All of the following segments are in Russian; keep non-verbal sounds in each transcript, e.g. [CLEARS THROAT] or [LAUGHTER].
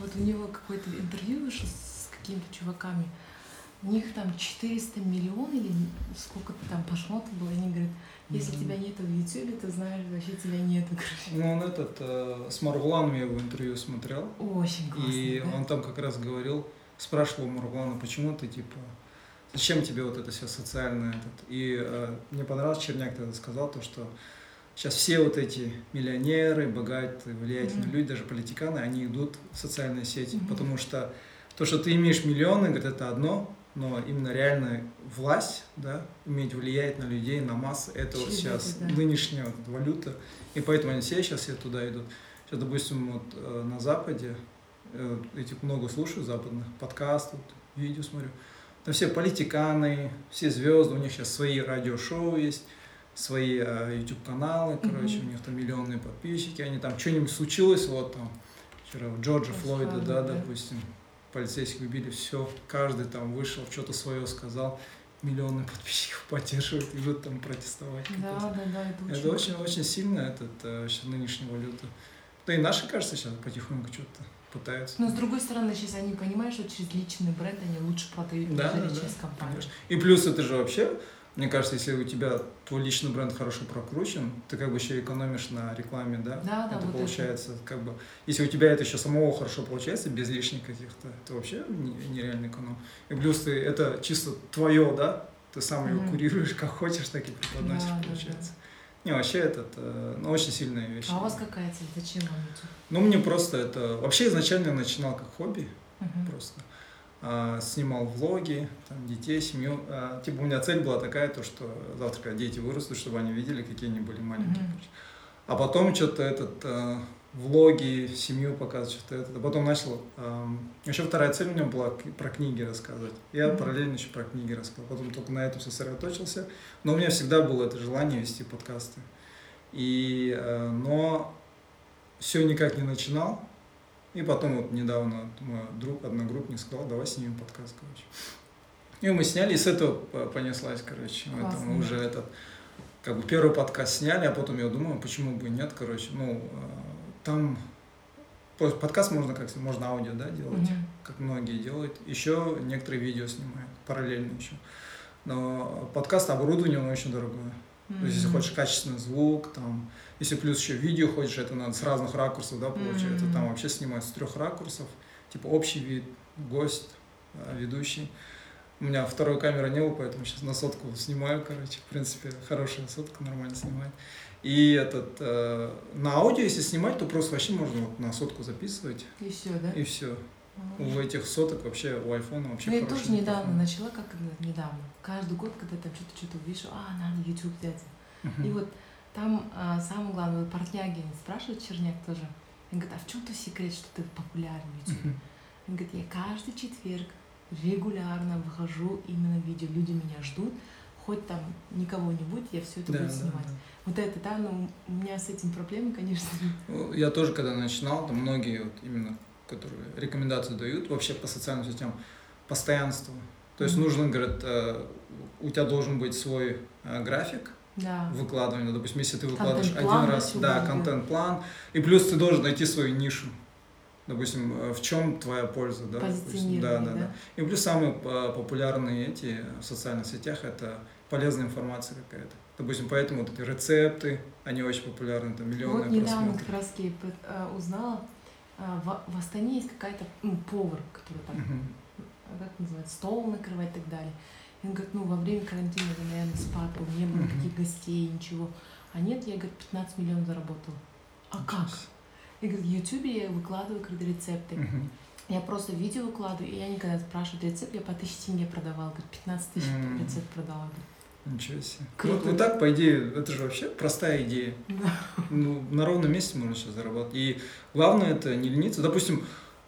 Вот у него какое-то интервью с какими-то чуваками. У них там 400 миллионов или сколько-то там просмотров было. Они говорят, если тебя нету в Ютубе, то знаешь, вообще тебя нету. [LAUGHS] короче. Ну, он этот, э, с Марвуланом я его интервью смотрел. Очень классно. И да? он там как раз говорил, спрашивал Марвулана, почему ты, типа, зачем тебе вот это все социальное? Этот? И э, мне понравилось, Черняк тогда сказал, то, что сейчас все вот эти миллионеры, богатые, влиятельные Мгм. люди, даже политиканы, они идут в социальные сети, Мгм. потому что то, что ты имеешь миллионы, говорит, это одно, но именно реальная власть, да, уметь влиять на людей, на массы, это вот Через сейчас да. нынешняя вот валюта, и поэтому они все сейчас все туда идут. Сейчас, допустим, вот э, на Западе, э, этих много слушаю западных подкастов, видео смотрю, там все политиканы, все звезды, у них сейчас свои радиошоу есть, свои э, YouTube-каналы, короче, Мгм. у них там миллионные подписчики, они там что-нибудь случилось, вот там, вчера у Джорджа Джордж Флойда, Флойда, да, да. допустим, полицейских убили, все, каждый там вышел, что-то свое сказал, миллионы подписчиков поддерживают, идут там протестовать. Да, да, да, это очень очень, сильно, этот, э, сейчас нынешняя валюта. Да и наши, кажется, сейчас потихоньку что-то пытаются. Но с другой стороны, сейчас они понимают, что через личный бренд они лучше продают, Да, да, через компанию. Конечно. И плюс это же вообще, мне кажется, если у тебя твой личный бренд хорошо прокручен, ты как бы еще экономишь на рекламе, да? Да, да, это вот получается, как бы, если у тебя это еще самого хорошо получается, без лишних каких-то, это вообще не- нереальный эконом. И плюс ты, это чисто твое, да? Ты сам его Мгм. курируешь, как хочешь, так и преподносишь, Да, да, получается. Не, вообще этот, э, ну, очень сильная вещь. А у вас какая цель? Зачем вам YouTube? Ну, мне просто это... Вообще изначально начинал как хобби Мгм. просто. А, снимал влоги, там, детей, семью. А, типа у меня цель была такая, то, что завтра, когда дети вырастут, чтобы они видели, какие они были маленькие. Короче. А потом что-то этот... а, влоги, семью показывать, что-то это. А потом начал... еще вторая цель у меня была про книги рассказывать. Я Мгм. параллельно еще про книги рассказывал. Потом только на этом сосредоточился. Но у меня всегда было это желание вести подкасты. И, э, но все никак не начинал. И потом вот недавно мой друг, одногруппник сказал, давай снимем подкаст, короче. И мы сняли, и с этого по- понеслась, короче. Мы Классно, там да. уже этот, как бы первый подкаст сняли, а потом я думаю, почему бы и нет, короче. Ну, э, там по- подкаст можно как можно аудио, да, делать, Мгм. как многие делают. Еще некоторые видео снимают, параллельно еще. Но подкаст оборудование, оно очень дорогое. То есть, если хочешь качественный звук, там, если плюс еще видео хочешь, это надо с разных ракурсов, да, получается. Мгм. Там вообще снимают с трех ракурсов, типа общий вид, гость, а, ведущий. У меня второй камеры не было, поэтому сейчас на сотку снимаю, короче. В принципе, хорошая сотка, нормально снимает. И этот, э, на аудио, если снимать, то просто вообще можно вот на сотку записывать, И все, да? и все. У этих соток вообще, у айфона вообще Ну, я тоже недавно микрофон. начала, как недавно. Каждый год, когда там что-то что-то увижу, а, надо YouTube взять. Мгм. И вот там а, самое главное, вот спрашивают Черняк тоже. Он говорит, а в чем то секрет, что ты популярен в YouTube? Мгм. Он говорит, я каждый четверг регулярно выхожу именно в видео. Люди меня ждут, хоть там никого не будет, я все это Да, буду да, снимать. да. Вот это, да, но у меня с этим проблемы, конечно. Я тоже, когда начинал, там многие вот именно, которые рекомендации дают вообще по социальным сетям, постоянство. То есть нужно, говорят, э, у тебя должен быть свой э, график Да. выкладывания. Допустим, если ты выкладываешь один раз, да, контент-план, и плюс ты должен найти свою нишу. Допустим, э, в чем твоя польза, да? допустим. Позиционирование, да, да, да. И плюс самые популярные эти в социальных сетях это полезная информация какая-то. Допустим, поэтому вот эти рецепты, они очень популярны, там миллионы Вот недавно просмотров. как раз узнала, в, в Астане есть какая-то ну, повар, который там, а, как называется, стол накрывает и так далее. И он говорит, ну, во время карантина, наверное, спад, не было Мгм. никаких гостей, ничего. А нет, я, говорит, 15 миллионов заработала. А как? И говорит, в Ютубе я выкладываю, говорит, рецепты. Я просто видео выкладываю, и я никогда спрашивают рецепт, я по тысяче тенге продавала, говорит, 15 тысяч рецепт продала. говорит. Ничего себе. Круто, Вот, вот так, по идее, это же вообще простая идея. Да. Ну, на ровном месте можно сейчас заработать. И главное это не лениться. Допустим,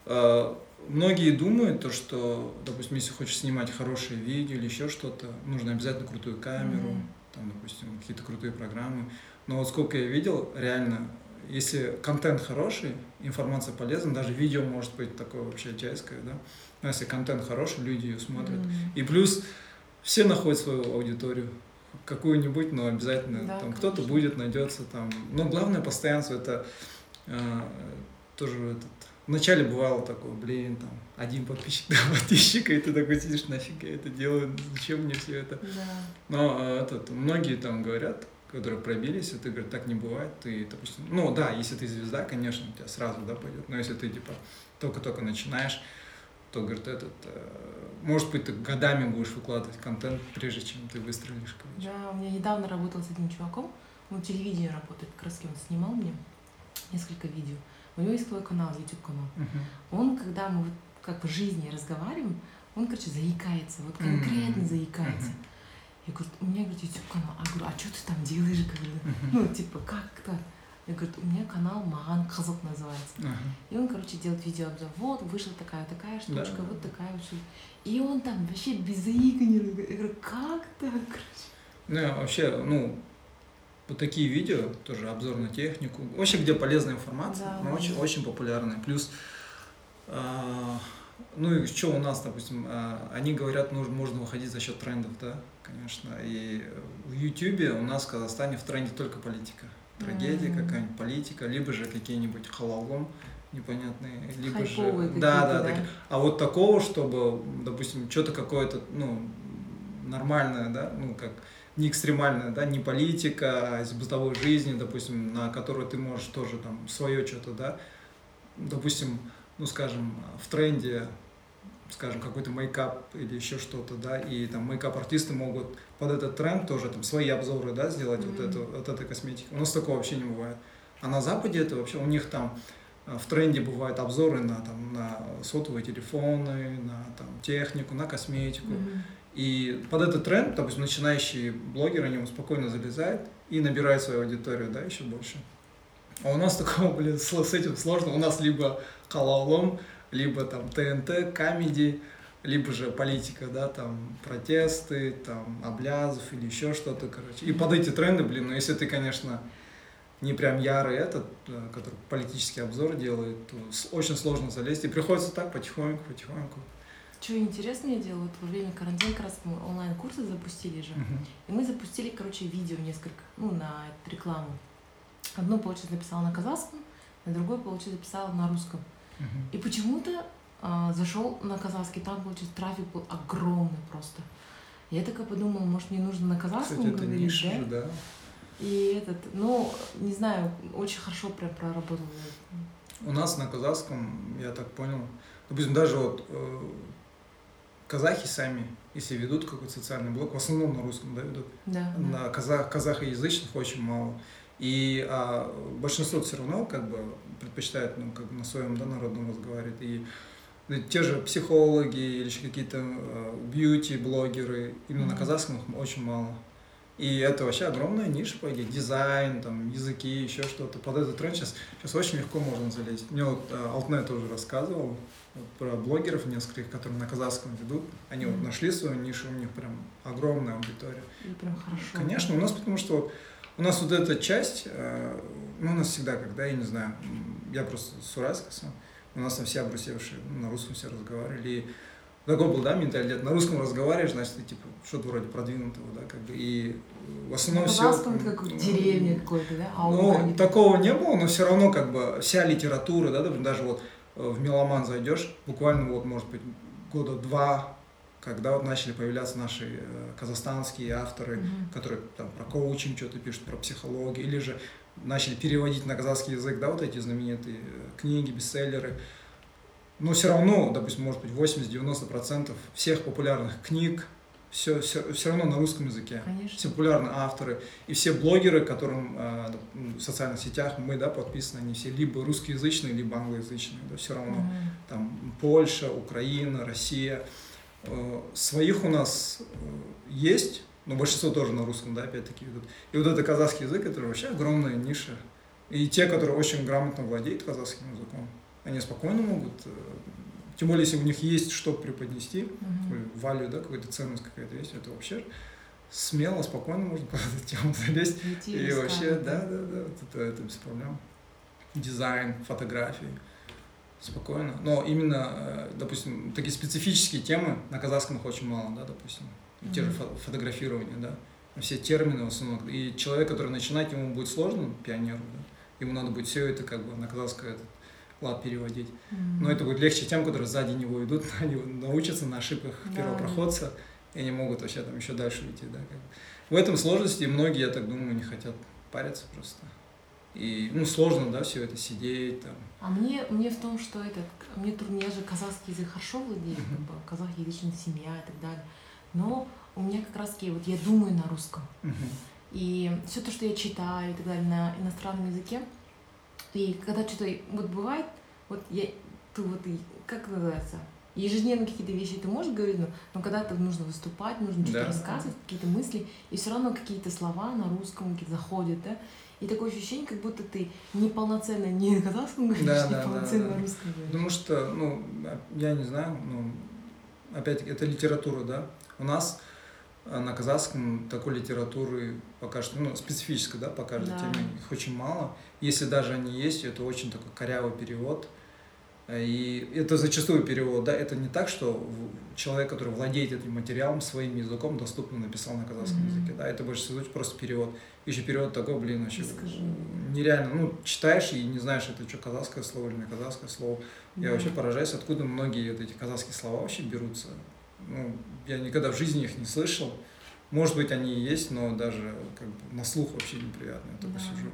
э, многие думают, то, что, допустим, если хочешь снимать хорошее видео или еще что-то, нужно обязательно крутую камеру, Мгм. там, допустим, какие-то крутые программы. Но вот сколько я видел, реально, если контент хороший, информация полезна, даже видео может быть такое вообще чайское, да. Но если контент хороший, люди ее смотрят. М. И плюс все находят свою аудиторию какую-нибудь, но обязательно Да, там кто-то будет, найдется там. Но главное постоянство это э, тоже этот Вначале бывало такое, блин, там, один подписчик, [LAUGHS] два подписчика, и ты такой сидишь, нафиг я это делаю, зачем мне все это? Да. Но э, этот, многие там говорят, которые пробились, и ты говоришь, так не бывает, ты, допустим, ну да, если ты звезда, конечно, у тебя сразу, да, пойдет, но если ты, типа, только-только начинаешь, то, говорит, этот, э, может быть, ты годами будешь выкладывать контент, прежде чем ты выстрелишь, короче. Да, у меня недавно работал с одним чуваком, он в телевидении работает, как раз он снимал мне несколько видео. У него есть свой канал, YouTube канал. Мгм. Он, когда мы вот как в жизни разговариваем, он, короче, заикается, вот конкретно Мгм. заикается. Мгм. Я говорю, у меня, говорит, YouTube канал. А говорю, а что ты там делаешь, говорю? Мгм. Ну, типа, как так? Я говорю, у меня канал Маган Казак называется. Ага. И он, короче, делает видеообзор. Вот, вышла такая-такая штучка, Да. вот такая вот штучка. И он там вообще без заикания. Я говорю, как так? Короче. Ну, вообще, ну, вот такие видео, тоже обзор на технику, вообще где полезная информация, Да, но очень, очень популярная. Плюс, а, ну и что у нас, допустим, а, они говорят, нужно, можно выходить за счет трендов, да, конечно. И в Ютубе у нас в Казахстане в тренде только политика. Трагедия М. какая-нибудь, политика, либо же какие-нибудь халалом непонятные, либо же... Да, да, да? такие. А вот такого, чтобы, допустим, что-то какое-то, ну, нормальное, да, ну, как не экстремальное, да, не политика, а из бытовой жизни, допустим, на которую ты можешь тоже там свое что-то, да, допустим, ну, скажем, в тренде, скажем, какой-то мейкап или еще что-то, да, и там мейкап-артисты могут под этот тренд тоже там свои обзоры, да, сделать вот, Мгм. эту, вот этой косметики. У нас такого вообще не бывает. А на Западе это вообще, у них там э, в тренде бывают обзоры на, там, на сотовые телефоны, на там, технику, на косметику. Мгм. И под этот тренд, допустим, начинающие блогеры, они спокойно залезают и набирают свою аудиторию, да, еще больше. А у нас [LAUGHS] такого, блин, с, с этим сложно. У нас либо халалом, либо там ТНТ, камеди, либо же политика, да, там протесты, там Облязов или еще что-то, короче. И под эти тренды, блин, ну если ты, конечно, не прям ярый этот, э, который политический обзор делает, то очень сложно залезть. И приходится так потихоньку, потихоньку. Что интересно я делаю, вот во время карантина как раз мы онлайн-курсы запустили же. Мгм. И мы запустили, короче, видео несколько, ну, на рекламу. Одно, получается, написала на казахском, на другое, получается, записала на русском. И почему-то а, зашел на казахский, там, получается, трафик был огромный просто. Я такая подумала, может, мне нужно на казахском Кстати, это говорить, ниша да? да. И этот, ну, не знаю, очень хорошо прям проработал. У нас на казахском, я так понял, допустим, даже вот э, казахи сами, если ведут какой-то социальный блог, в основном на русском, да, ведут, Да, да. на казах, казахоязычных очень мало. И а, большинство все равно как бы предпочитает ну, как бы на своем да, народном разговаривать. И ну, те же психологи или какие-то э, бьюти-блогеры, именно на Мгм. казахском их очень мало. И это вообще огромная ниша, по идее, дизайн, там, языки, еще что-то. Под этот тренд сейчас, сейчас очень легко можно залезть. Мне вот э, Алтнай тоже рассказывал вот, про блогеров нескольких, которые на казахском ведут. Они вот Мгм. нашли свою нишу, у них прям огромная аудитория. И прям хорошо. Конечно, у нас потому что вот, у нас вот эта часть, э, ну, у нас всегда, когда, я не знаю, я просто с Уральска сам, у нас там все обрусевшие, ну, на русском все разговаривали, и такой был, да, менталитет, на русском разговариваешь, значит, ты, типа, что-то вроде продвинутого, да, как бы, и в основном На все... это как деревня какой-то, да? А Ну, такого не было, но все равно, как бы, вся литература, да, даже вот э, в Меломан зайдешь, буквально вот, может быть, года два, когда вот начали появляться наши э, казахстанские авторы, Мгм. которые там про коучинг что-то пишут, про психологию, или же начали переводить на казахский язык, да, вот эти знаменитые э, книги, бестселлеры. Но все равно, допустим, может быть, 80-90% всех популярных книг все, все, все равно на русском языке. Все Конечно. популярные авторы и все блогеры, которым э, в социальных сетях мы да, подписаны, они все либо русскоязычные, либо англоязычные, да, все равно Мгм. там Польша, Украина, Россия. Э, Своих у нас э, есть, но большинство тоже на русском, да, опять-таки ведут. И вот это казахский язык, это вообще огромная ниша. И те, которые очень грамотно владеют казахским языком, они спокойно могут, э, тем более, если у них есть что преподнести, валю, да, какая-то ценность какая-то есть, это вообще смело, спокойно можно под эту тему [LAUGHS] залезть. Идти И вообще, да, да, да, вот это, это без проблем. Дизайн, фотографии, спокойно. Но именно, э, допустим, такие специфические темы на казахском их очень мало, да, допустим. И Те же фо- фотографирование, да. Все термины в основном. И человек, который начинает, ему будет сложно, пионеру, да. Ему надо будет все это как бы на казахском этот, лад переводить. Но это будет легче тем, которые сзади него идут, [LAUGHS] они научатся на ошибках Да. первопроходца, и они могут вообще там еще дальше уйти. Да, как бы. В этом сложности многие, я так думаю, не хотят париться просто. И, ну, сложно, да, все это сидеть, там. А мне, мне в том, что этот, мне трудно, я же казахский язык хорошо владею, как бы, казахоязычная семья и так далее. Но у меня как раз таки, вот я думаю на русском. И все то, что я читаю и так далее на иностранном языке, и когда что-то вот бывает, вот я, ты вот, как называется, ежедневно какие-то вещи ты можешь говорить, но, но когда то нужно выступать, нужно что-то Да. рассказывать, какие-то мысли, и все равно какие-то слова на русском заходят, да, и такое ощущение, как будто ты неполноценно не казахском говоришь, Да, [LAUGHS] да, да, полноценно да. на русском говоришь. Потому что, ну, я не знаю, ну, опять-таки, это литература, да. У нас а, на казахском такой литературы пока что, ну, специфической, да, по каждой Да. теме, их очень мало. Если даже они есть, это очень такой корявый перевод. Э, И это зачастую перевод, да, это не так, что человек, который владеет этим материалом, своим языком доступно написал на казахском Мгм. языке, да, это больше всего просто перевод. Еще перевод такой, блин, вообще нереально, ну, читаешь и не знаешь, это что, казахское слово или не казахское слово. Я Да. вообще поражаюсь, откуда многие вот эти казахские слова вообще берутся. Ну, я никогда в жизни их не слышал. Может быть, они и есть, но даже как бы на слух вообще неприятно. Я только Да. сижу.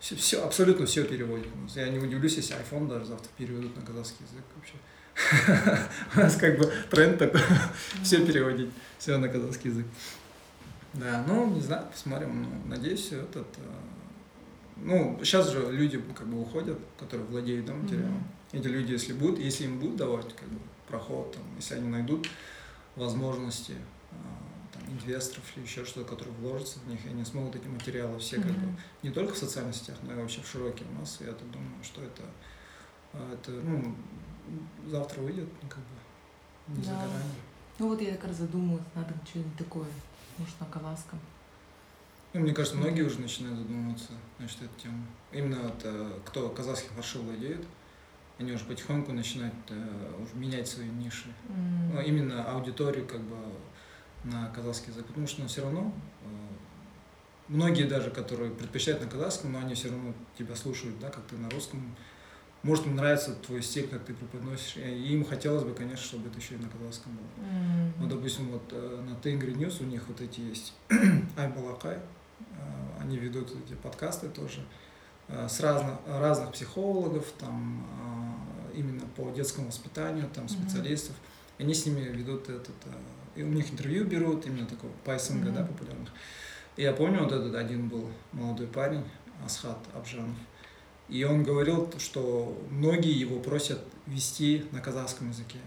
Все, все, абсолютно все переводит. Я не удивлюсь, если iPhone даже завтра переведут на казахский язык вообще. [LAUGHS] У нас как бы тренд такой, [LAUGHS] все переводить, все на казахский язык. Да, ну, не знаю, посмотрим. Надеюсь, этот... э, Ну, сейчас же люди как бы уходят, которые владеют да, материалом. Эти люди, если будут, если им будут давать как бы, проход, там, если они найдут возможности там, инвесторов или еще что-то, которые вложатся в них, и они смогут эти материалы все как бы не только в социальных сетях, но и вообще в широкие массы. Я так думаю, что это, а, это ну, завтра выйдет, ну, как бы не за Да. горами. Ну вот я как раз задумалась, надо что-нибудь такое, может, на казахском. Ну, мне кажется, многие уже начинают задумываться насчет этой темы. Именно вот, э, кто казахским хорошо владеет, они уже потихоньку начинают э, уже менять свои ниши. М. Ну, именно аудиторию как бы на казахский язык. Потому что ну, все равно э, многие даже, которые предпочитают на казахском, но они все равно тебя слушают, да, как ты на русском. Может, им нравится твой стиль, как ты преподносишь. И им хотелось бы, конечно, чтобы это еще и на казахском было. М. Вот, допустим, вот э, на Tengri News у них вот эти есть [CLEARS THROAT] Айбалакай, э, они ведут эти подкасты тоже с разных, разных психологов, там именно по детскому воспитанию, там специалистов. И они с ними ведут этот, и у них интервью берут, именно такого по СНГ, да, популярных. И я помню, вот этот один был молодой парень, Асхат Абжанов, и он говорил, что многие его просят вести на казахском языке.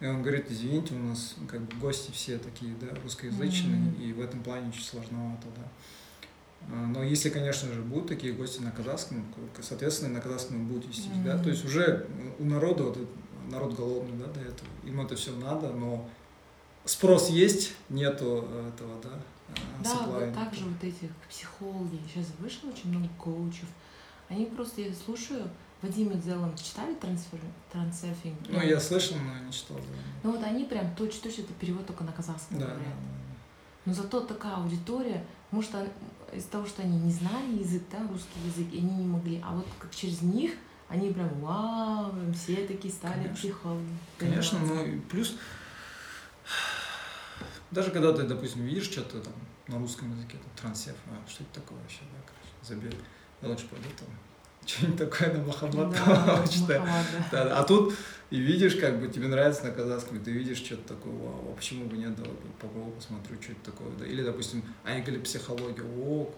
И он говорит, извините, у нас как бы гости все такие, да, русскоязычные, Мгм. и в этом плане чуть сложновато, да. А, Но если, конечно же, будут такие гости на казахском, соответственно, на казахском будут вестись, да. Мгм. То есть уже у народа, вот народ голодный, да, до этого, им это все надо, но спрос есть, нету э, этого, да, э, Да, supply. вот также вот этих психологи. Сейчас вышло очень много коучев. Они просто, я слушаю, Вадим и Зелом читали трансфер, трансерфинг? Ну, я слышал, но не читал. Да, Ну вот они прям точно-точно это перевод только на казахском да, да. говорят. Но зато такая аудитория, может, из-за того, что они не знали язык, да, русский язык, и они не могли, а вот как через них они прям, вау, все такие стали Конечно. психологами. Конечно, ну плюс, даже когда ты, допустим, видишь что-то там на русском языке, там, трансев, а что это такое вообще, да, короче, забей, я лучше пойду там, [LAUGHS] что-нибудь такое на Махамад Да, читаю. Да. Да, а тут и видишь, как бы тебе нравится на казахском, и ты видишь что-то такое, вау, а почему бы нет, давай попробую, посмотрю, что это такое, да. Или, допустим, айгали психология, о,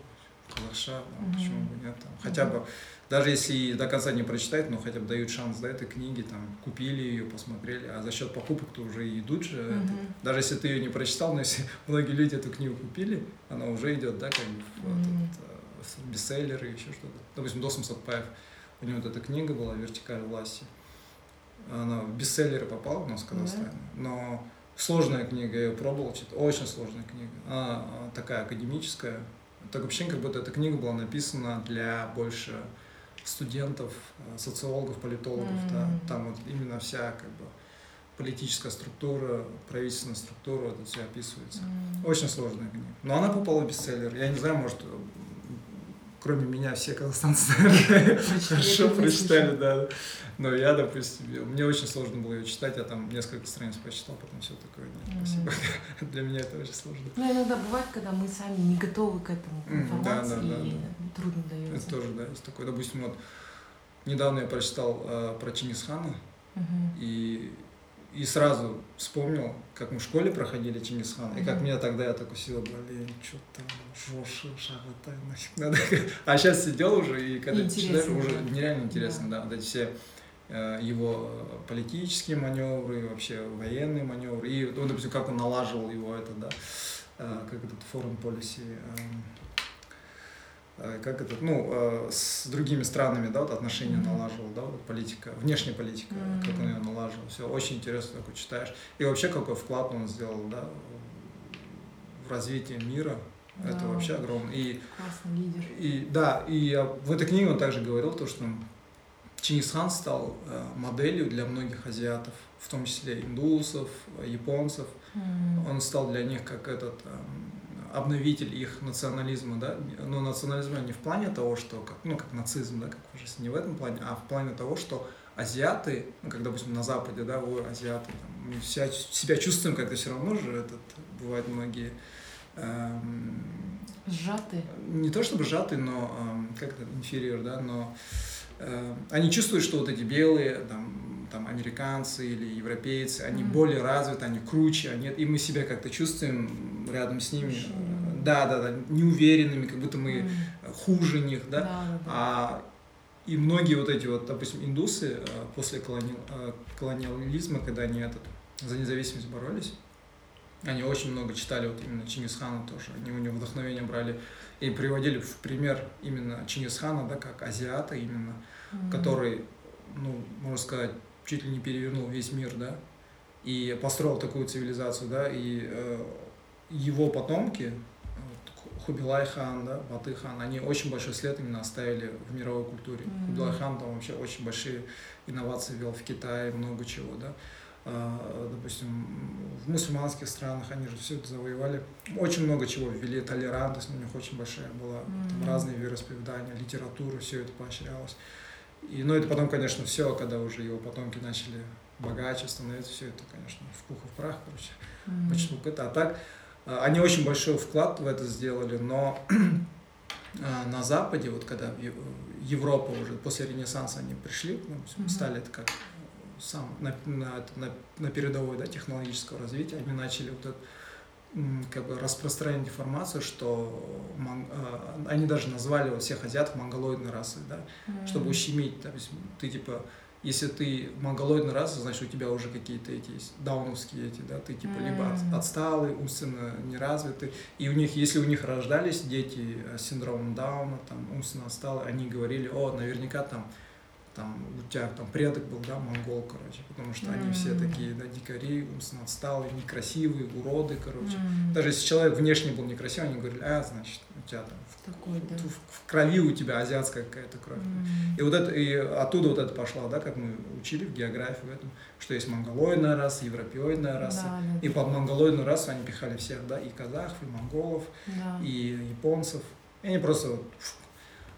казахша, да, Мгм. почему бы нет, там, хотя бы, даже если и до конца не прочитать, но хотя бы дают шанс, да, этой книги, там, купили ее, посмотрели, а за счет покупок-то уже и идут же. Мгм. даже если ты ее не прочитал, но если [LAUGHS] многие люди эту книгу купили, она уже идет, да, как бы Мгм. этот, э, в бестселлеры, еще что-то. Допустим, Досым Сатпаев, у него вот эта книга была «Вертикаль власти». Она в бестселлеры попала у нас в Казахстане, но сложная книга, я ее пробовал, читать, очень сложная книга. Она а, такая академическая. Такое ощущение, как будто эта книга была написана для больше студентов, э, социологов, политологов. Да. М. Там вот именно вся как бы политическая структура, правительственная структура, это все описывается. М. Очень сложная книга. Но она попала в бестселлер. Я не знаю, может, кроме меня, все казахстанцы, хорошо прочитали, да. Но я, допустим, мне очень сложно было ее читать, я там несколько страниц прочитал, потом все такое, нет, спасибо. [LAUGHS] Для меня это очень сложно. Ну, иногда бывает, когда мы сами не готовы к этому, информации, и трудно дается. Это тоже, да, есть такое. Допустим, вот недавно я прочитал э, про Чингисхана, и и сразу вспомнил, как мы в школе проходили Чингисхана, mm-hmm. и как меня тогда я такой сидел, блин, что там, Жоша, Шагатай, нафиг надо. А сейчас сидел уже, и когда интересно, читаешь, уже нереально интересно, да, да вот эти все э, его политические маневры, вообще военные маневры, и, ну, допустим, как он налаживал его это, да, э, как этот форум полиси, эм, как это, ну, э, с другими странами, да, вот отношения mm-hmm. налаживал, да, вот политика, внешняя политика, mm-hmm. как он ее налаживал, все очень интересно такое читаешь. И вообще какой вклад он сделал, да, в развитие мира, да. это вообще огромно. И, Классный лидер. И, да, и в этой книге он также говорил то, что Чингисхан стал э, моделью для многих азиатов, в том числе индусов, японцев. Mm-hmm. Он стал для них как этот эм, обновитель их национализма, да, но национализма не в плане того, что, как, ну, как нацизм, да, как уже не в этом плане, а в плане того, что азиаты, ну, как, допустим, на Западе, да, ой, азиаты, там, мы вся, себя чувствуем как-то все равно же, этот, бывают многие... Эм, сжатые? Не то чтобы сжатые, но, эм, как это, инфериор, да, но э, они чувствуют, что вот эти белые, там, там американцы или европейцы, они mm-hmm. более развиты, они круче, они, и мы себя как-то чувствуем рядом с ними, mm-hmm. да, да, да, неуверенными, как будто мы mm-hmm. хуже них, да, да, да. а и многие вот эти вот, допустим, индусы э, после колони... Э, колониализма, когда они этот, за независимость боролись, они очень много читали вот именно Чингисхана тоже, они у него вдохновение брали и приводили в пример именно Чингисхана, да, как азиата именно, mm-hmm. который, ну, можно сказать, чуть ли не перевернул весь мир, да, и построил такую цивилизацию, да, и э, его потомки, Хубилай хан, да, Баты хан, они очень большой след именно оставили в мировой культуре. Mm-hmm. Хубилай хан там вообще очень большие инновации вел в Китае, много чего, да. А, допустим, в мусульманских странах они же все это завоевали. Очень много чего ввели, толерантность у них очень большая была, mm-hmm. там разные вероисповедания, литература, все это поощрялось. И, ну, это потом, конечно, все, когда уже его потомки начали богаче становиться, все это, конечно, в пух и в прах, короче, mm-hmm. почему это. А так, а, они очень большой вклад в это сделали, но [CLEARS THROAT] а, на Западе, вот когда Европа уже после Ренессанса они пришли, ну, стали это как сам на, на, на, на передовой да, технологического развития, они начали вот это как бы распространять информацию, что мон, э, они даже назвали вот всех азиатов монголоидной расой, да, mm-hmm. чтобы ущемить, то есть ты типа, если ты монголоидная раса, значит у тебя уже какие-то эти есть дауновские эти, да, ты типа mm-hmm. либо от, отсталый, умственно неразвитый, и у них, если у них рождались дети с синдромом Дауна, там умственно отсталые, они говорили, о, наверняка там там у тебя там предок был, да, монгол, короче, потому что mm-hmm. они все такие, да, дикари, умственно отсталые, некрасивые, уроды, короче. Mm-hmm. Даже если человек внешне был некрасивый, они говорили, а, значит, у тебя там Такой, да. в, в крови у тебя азиатская какая-то кровь. Mm-hmm. И вот это, и оттуда вот это пошло, да, как мы учили в географии в этом, что есть монголоидная раса, европеоидная раса. Да, да, и под монголоидную расу они пихали всех, да, и казахов, и монголов, да. и японцев. И они просто вот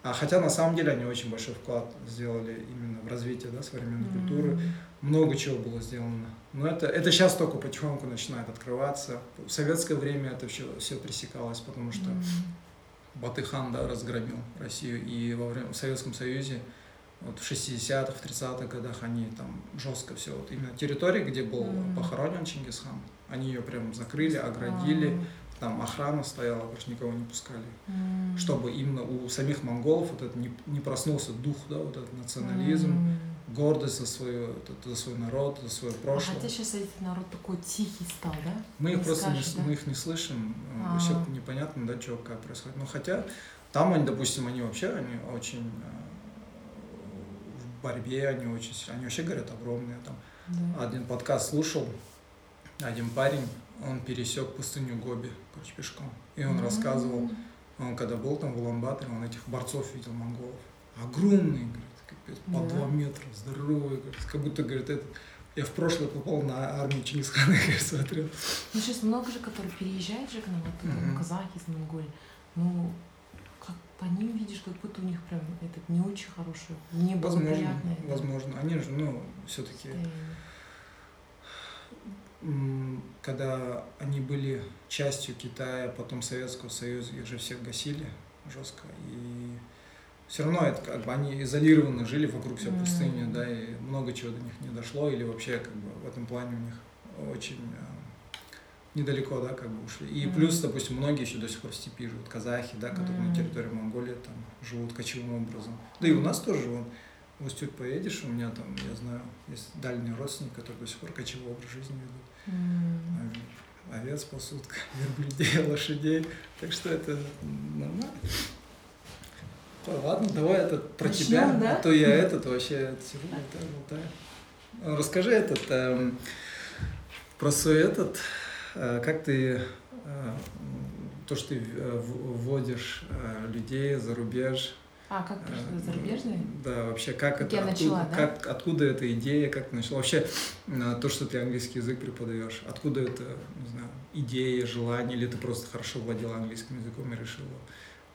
а хотя на самом деле они очень большой вклад сделали именно в развитие да, современной mm-hmm. культуры. Много чего было сделано. Но это, это сейчас только потихоньку начинает открываться. В советское время это все, все пресекалось, потому что mm-hmm. Батыхан да, разгромил Россию. И во время, в Советском Союзе вот в 60-х, в 30-х годах они там жестко все. Вот именно территория, где был mm-hmm. похоронен Чингисхан, они ее прям закрыли, оградили. Mm-hmm там охрана стояла, больше никого не пускали, mm. чтобы именно у самих монголов вот это не, не проснулся дух, да, вот этот национализм, mm. гордость за, это, за свой народ, за свое прошлое. А хотя сейчас этот народ такой тихий стал, да? Мы их просто скажешь, не, да? мы их не слышим, а. вообще непонятно, да, что как происходит. Но хотя там они, допустим, они вообще, они очень э, в борьбе, они очень, они вообще говорят огромные там. Да. Один подкаст слушал, один парень, он пересек пустыню Гоби, короче, пешком. И он mm-hmm. рассказывал, он когда был там в Уламбаторе, он этих борцов видел, монголов. Огромные, говорит, капец, по yeah. 2 метра, здоровые, говорит, как будто, говорит, это... Я в прошлое попал на армию Чингисхана, [LAUGHS] я смотрел. Ну, сейчас много же, которые переезжают же к нам, вот, mm-hmm. казахи из Монголии. Ну, как, по ним видишь, как будто у них прям этот не очень хороший, не Возможно, возможно. Они же, ну, все-таки, состояние. Когда они были частью Китая, потом Советского Союза, их же всех гасили жестко. И все равно это как бы они изолированно жили вокруг себя пустыни, да, и много чего до них не дошло, или вообще как бы в этом плане у них очень э, недалеко, да, как бы ушли. И Мгм. плюс, допустим, многие еще до сих пор в степи живут, казахи, да, которые на Мгм. территории Монголии там живут кочевым образом. Да и у нас тоже вон, в Устюг поедешь, у меня там, я знаю, есть дальний родственник, который до сих пор кочевой образ жизни ведут. А, Овец пасут, [LAUGHS] верблюдей, лошадей. Так что это нормально. Ладно, давай это про Начнем, тебя, да? а то я этот вообще сижу, болтаю, болтаю. Расскажи этот, эм, про свой этот, э, как ты, э, то, что ты э, вводишь э, людей за рубеж. А, как э, пришло зарубежные? Да, вообще, как, Как это, я откуда, начала, да? как, откуда эта идея, как ты начала? Вообще, э, то, что ты английский язык преподаешь, откуда это, не знаю, идея, желание, или ты просто хорошо владела английским языком и решила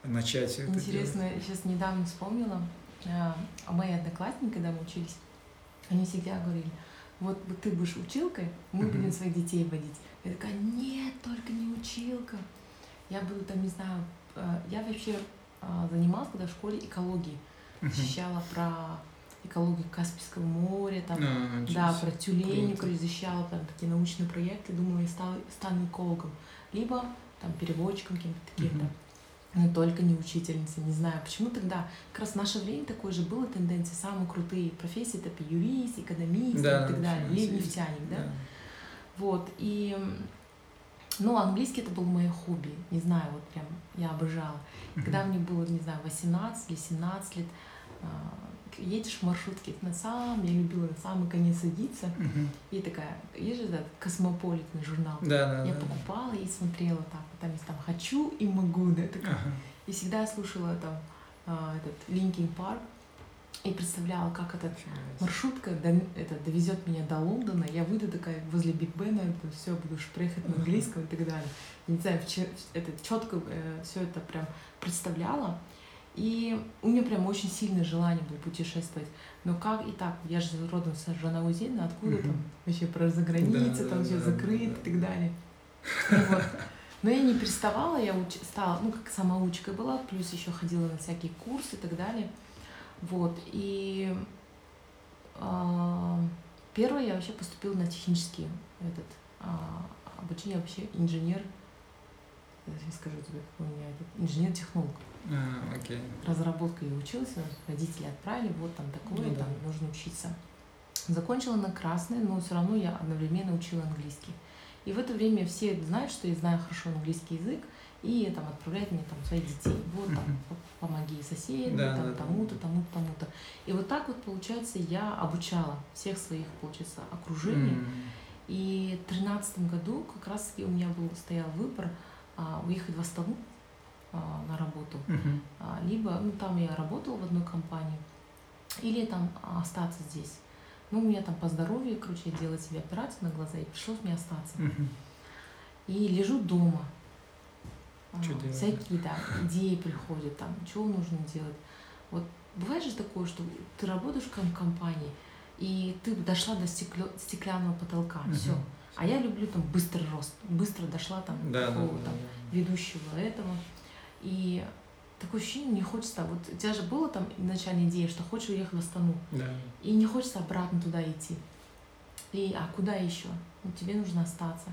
начать это делать? Интересно, сейчас недавно вспомнила, а, а мои одноклассники, когда мы учились, они всегда говорили, вот, ты будешь училкой, мы будем своих детей водить. Я такая, нет, только не училка. Я буду там, не знаю, э, я вообще занималась когда в школе экологией, Мгм. защищала про экологию Каспийского моря, там, А, да, про Круто. короче, защищала там такие научные проекты, думаю, я стала, стану экологом. Либо там переводчиком каким-то таким, Мгм. да. Но только не учительницей, не знаю. Почему тогда? Как раз в наше время такое же было тенденция, самые крутые профессии, это юрист, экономист Да, и так далее, или нефтяник, да? да. Вот, и, ну, английский это было мое хобби, не знаю, вот прям я обожала. Когда мне было, не знаю, 18 или 17 лет, а, едешь в маршрутке, на самом, я любила на самый конец садиться, и такая, есть же этот космополитный журнал, Да, да, я да. покупала и смотрела так, там есть там «хочу» и «могу», да, такая. Ага. И всегда слушала там а, этот Linkin Park и представляла, как эта маршрутка до- это, довезет меня до Лондона, я выйду такая возле Биг Бена, это все буду шпрехать на английском и так далее. Не знаю, вче- это четко все это прям представляла. И у меня прям очень сильное желание было путешествовать. Но как и так, я же родом с Жанаузина, откуда там вообще про заграницу, Да, там да, все да, закрыто да. и так далее. И вот. Но я не переставала, я уч- стала, ну, как самоучкой была, плюс еще ходила на всякие курсы и так далее. Вот. И а, первое я вообще поступила на технический этот а, обучение вообще инженер. Сейчас скажу тебе, какой у меня этот инженер-технолог. А, окей. Разработка я училась, родители отправили, вот там такое, Ну да. там нужно учиться. Закончила на красной, но все равно я одновременно учила английский. И в это время все знают, что я знаю хорошо английский язык, и там отправляют мне там своих детей. Вот там помоги соседу, Да, там да, тому-то, тому-то, тому-то. И вот так вот, получается, я обучала всех своих, получается, окружений. М. И в тринадцатом году как раз таки у меня был стоял выбор а, уехать в Астану а, на работу, Мгм. а, либо ну там я работала в одной компании, или там остаться здесь. Ну, у меня там по здоровью, короче, я делала себе операцию на глаза, и пришлось мне остаться. Мгм. И лежу дома. Делать? всякие, да, идеи приходят, там, что нужно делать. Вот бывает же такое, что ты работаешь в ком- компании, и ты дошла до стекло- стеклянного потолка, Мгм. все. А я люблю там быстрый рост, быстро дошла там до Да, да, да, там да. ведущего этого. И такое ощущение, не хочется, вот у тебя же была там начальная идея, что хочешь уехать в Астану, Да. и не хочется обратно туда идти. И, а куда еще? Ну, тебе нужно остаться.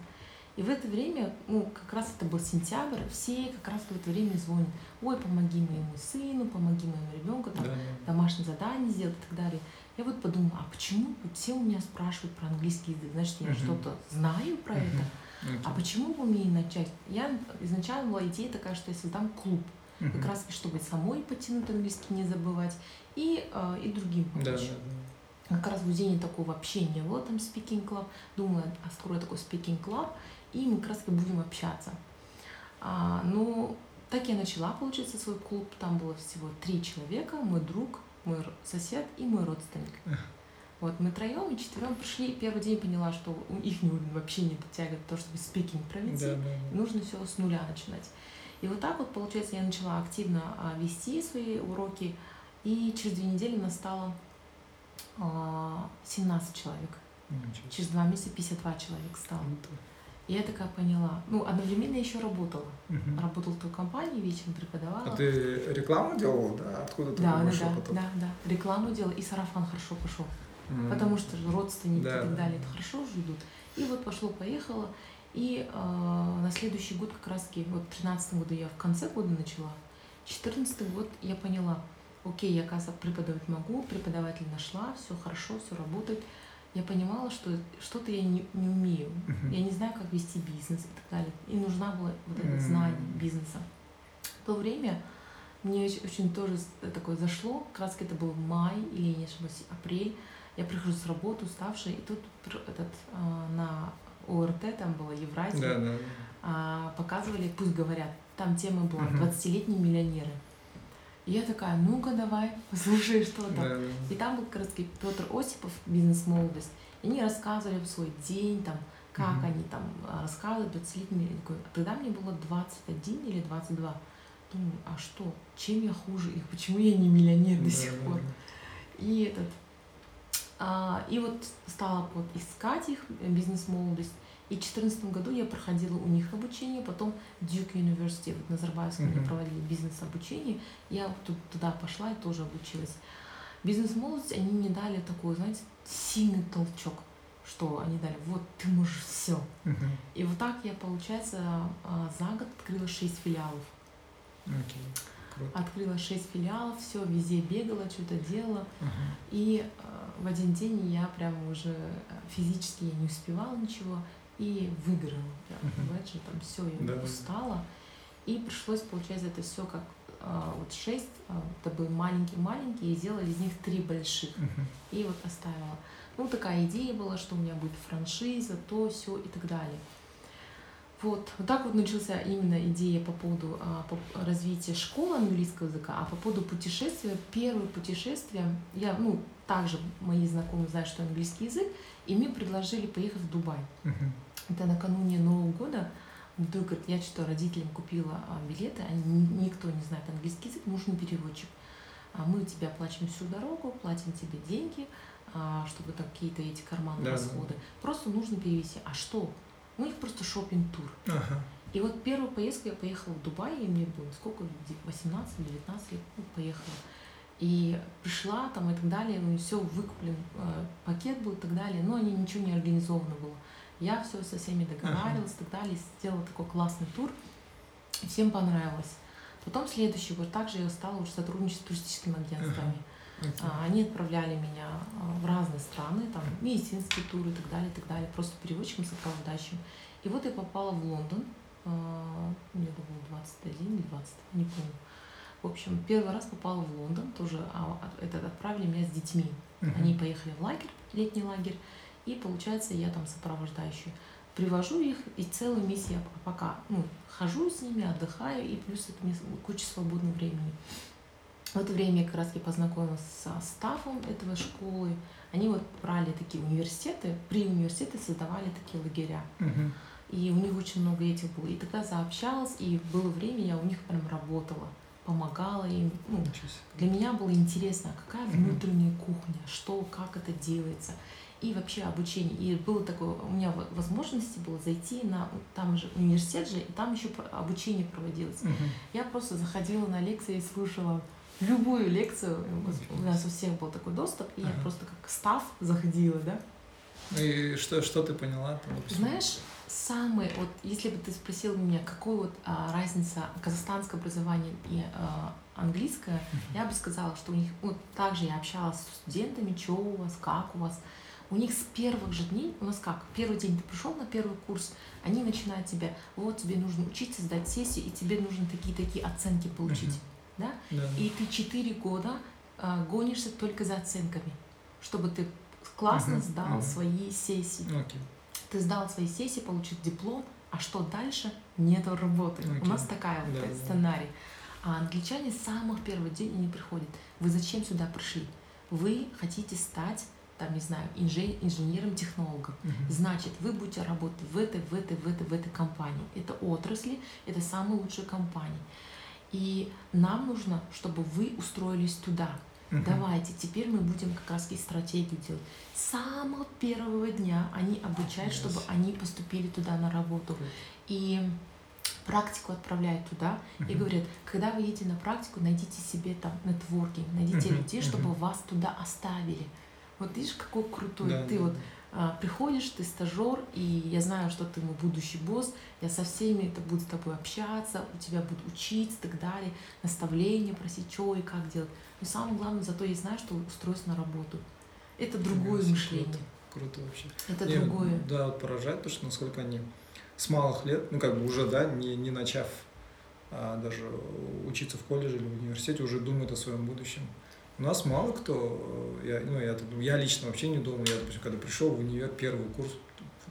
И в это время, ну, как раз это был сентябрь, все как раз в это время звонят, ой, помоги моему сыну, помоги моему ребенку, там, Да, да. домашнее задание сделать и так далее. Я вот подумала, а почему все у меня спрашивают про английский язык? Значит, я Мгм. что-то знаю про Мгм. это. Окей. А почему бы мне не начать? Я изначально была идея такая, что я создам клуб. Мгм. Как раз чтобы самой потянуть английский, не забывать, и, э, и другим Да, помочь. да, Как раз в Удине такого вообще не было, там speaking club. Думала, открою такой speaking club, и мы как раз таки будем общаться. А, ну, так я начала, получается, свой клуб. Там было всего три человека, мой друг, мой сосед и мой родственник. Вот мы троем и четвером пришли. Первый день поняла, что их вообще не дотягивает до того, чтобы да. провести. Да, да, да. Нужно все с нуля начинать. И вот так вот, получается, я начала активно а, вести свои уроки, и через две недели нас стало а, 17 человек. Через два месяца 52 человека стало. Круто. И я такая поняла. Ну, одновременно еще работала. Мгм. Работала в той компании, вечером преподавала. А ты рекламу делала, да? Откуда ты да, да, да, потом? да, да. Рекламу делала, и сарафан хорошо пошел. М. Потому что родственники Да, и так да. далее, это хорошо уже идут. И вот пошло-поехало. И э, на следующий год как раз-таки, вот в 13 году я в конце года начала, 14 год я поняла, окей, я, оказывается, преподавать могу, преподаватель нашла, все хорошо, все работает. Я понимала, что что-то я не, не умею. Я не знаю, как вести бизнес и так далее. И нужна была вот это знание бизнеса. В то время мне очень, очень тоже с- такое зашло. Как раз это был май или, я не ошибаюсь, апрель. Я прихожу с работы уставшая, и тут этот, а, на ОРТ, там была Евразия, Да, да. а, показывали, пусть говорят, там тема была Мгм. 20-летние миллионеры. И я такая, ну-ка давай, [LAUGHS] послушай, что там. Да, да. И там был как раз Петр Осипов, бизнес-молодость. И они рассказывали в свой день, там, как Мгм. они там а, рассказывают 20-летними. Я такой, Тогда мне было 21 или 22. Думаю, а что, чем я хуже их? Почему я не миллионер до Да, сих да, пор? да. И этот, а, и вот стала вот искать их э, бизнес-молодость. И в 2014 году я проходила у них обучение, потом Duke University, вот Назарбаевском они Мгм. проводили бизнес-обучение. Я туда пошла и тоже обучилась. Бизнес-молодость, они мне дали такой, знаете, сильный толчок, что они дали, вот, ты можешь все. И вот так я, получается, а, за год открыла 6 филиалов. Круто. Открыла 6 филиалов, все, везде бегала, что-то делала. И э, в один день я прям уже э, физически я не успевала ничего и выиграла. Прям, понимаете, там все, я Да, устала. И пришлось, получается, это все как э, вот шесть, э, это были маленькие-маленькие, и сделали из них три больших. И вот оставила. Ну, такая идея была, что у меня будет франшиза, то, все и так далее. Вот, вот так вот начался именно идея по поводу а, по- развития школы английского языка, а по поводу путешествия, первое путешествие, я, ну, также мои знакомые знают, что английский язык, и мне предложили поехать в Дубай. Мгм. Это накануне Нового года, вдруг говорит, я что родителям купила а, билеты, они, ни- никто не знает английский язык, нужен переводчик. А мы тебе оплачиваем всю дорогу, платим тебе деньги, а, чтобы там какие-то эти карманные Да, да. расходы. Просто нужно перевести. А что? У них просто шопинг-тур. Ага. И вот первую поездку я поехала в Дубай, и мне было сколько, 18-19 лет, ну, поехала. И пришла там и так далее, ну, все выкуплен, э, пакет был и так далее, но они ничего не организовано было. Я все со всеми договаривалась и так далее, сделала такой классный тур, и всем понравилось. Потом следующий год также я стала уже сотрудничать с туристическими агентствами. А, Они отправляли меня а, в разные страны, там медицинские туры и так далее, и так далее, просто переводчиком, сопровождающим. И вот я попала в Лондон, а, мне было 21 или 20, не помню. В общем, первый раз попала в Лондон, тоже а, от- это отправили меня с детьми. Мгм. Они поехали в лагерь, летний лагерь, и получается, я там сопровождающий. Привожу их, и целый месяц я пока ну, хожу с ними, отдыхаю, и плюс это мне куча свободного времени. В это время я как раз и познакомилась со стафом этого школы. Они вот брали такие университеты, при университете создавали такие лагеря. Мгм. И у них очень много этих было. И тогда заобщалась, и было время, я у них прям работала, помогала им. Ну, для меня было интересно, а какая внутренняя кухня, что, как это делается. И вообще обучение. И было такое, у меня во- возможности было зайти на, там же университет же, и там еще обучение проводилось. Мгм. Я просто заходила на лекции и слушала любую лекцию. У нас- У всех был такой доступ, и я Ага. просто как став заходила, да. И что, что ты поняла? там? Знаешь, самый, вот если бы ты спросил меня, какой вот а, разница казахстанское образование и а, английское, Мгм. я бы сказала, что у них, вот также я общалась с студентами, что у вас, как у вас. У них с первых же дней, у нас как, первый день ты пришел на первый курс, они начинают тебя, вот тебе нужно учиться, сдать сессию, и тебе нужно такие-такие оценки получить, Мгм. да? Да. И ты четыре года а, гонишься только за оценками, чтобы ты классно Мгм, сдал мгм. свои сессии. Окей. Ты сдал свои сессии, получил диплом, а что дальше? Нету работы. У Окей. нас такая вот Да, да. сценарий. А англичане с самых первых дней они приходят. Вы зачем сюда пришли? Вы хотите стать там, не знаю, инжи- инженером-технологом. Мгм. Значит, вы будете работать в этой, в этой, в этой, в этой компании. Это отрасли, это самые лучшие компании. И нам нужно, чтобы вы устроились туда. Мгм. Давайте, теперь мы будем как раз и стратегию делать. С самого первого дня они обучают, Yes. чтобы они поступили туда на работу. И практику отправляют туда и Мгм. говорят, когда вы едете на практику, найдите себе там нетворкинг, найдите Мгм, людей, чтобы мгм. вас туда оставили. Вот видишь, какой крутой Да, ты да, вот да. а, приходишь, ты стажер, и я знаю, что ты мой будущий босс, я со всеми это буду с тобой общаться, у тебя буду учиться и так далее, наставления просить, что и как делать. Но самое главное, зато я знаю, что устроюсь на работу. Это другое Круто, мышление. Круто вообще. Это Не, другое. Да, вот поражает то, что насколько они с малых лет, ну как бы уже, да, не, не начав а, даже учиться в колледже или в университете, уже думают о своем будущем. У нас мало кто, э, я, ну, я, я лично вообще не думал, я, допустим, когда пришел в универ, первый курс,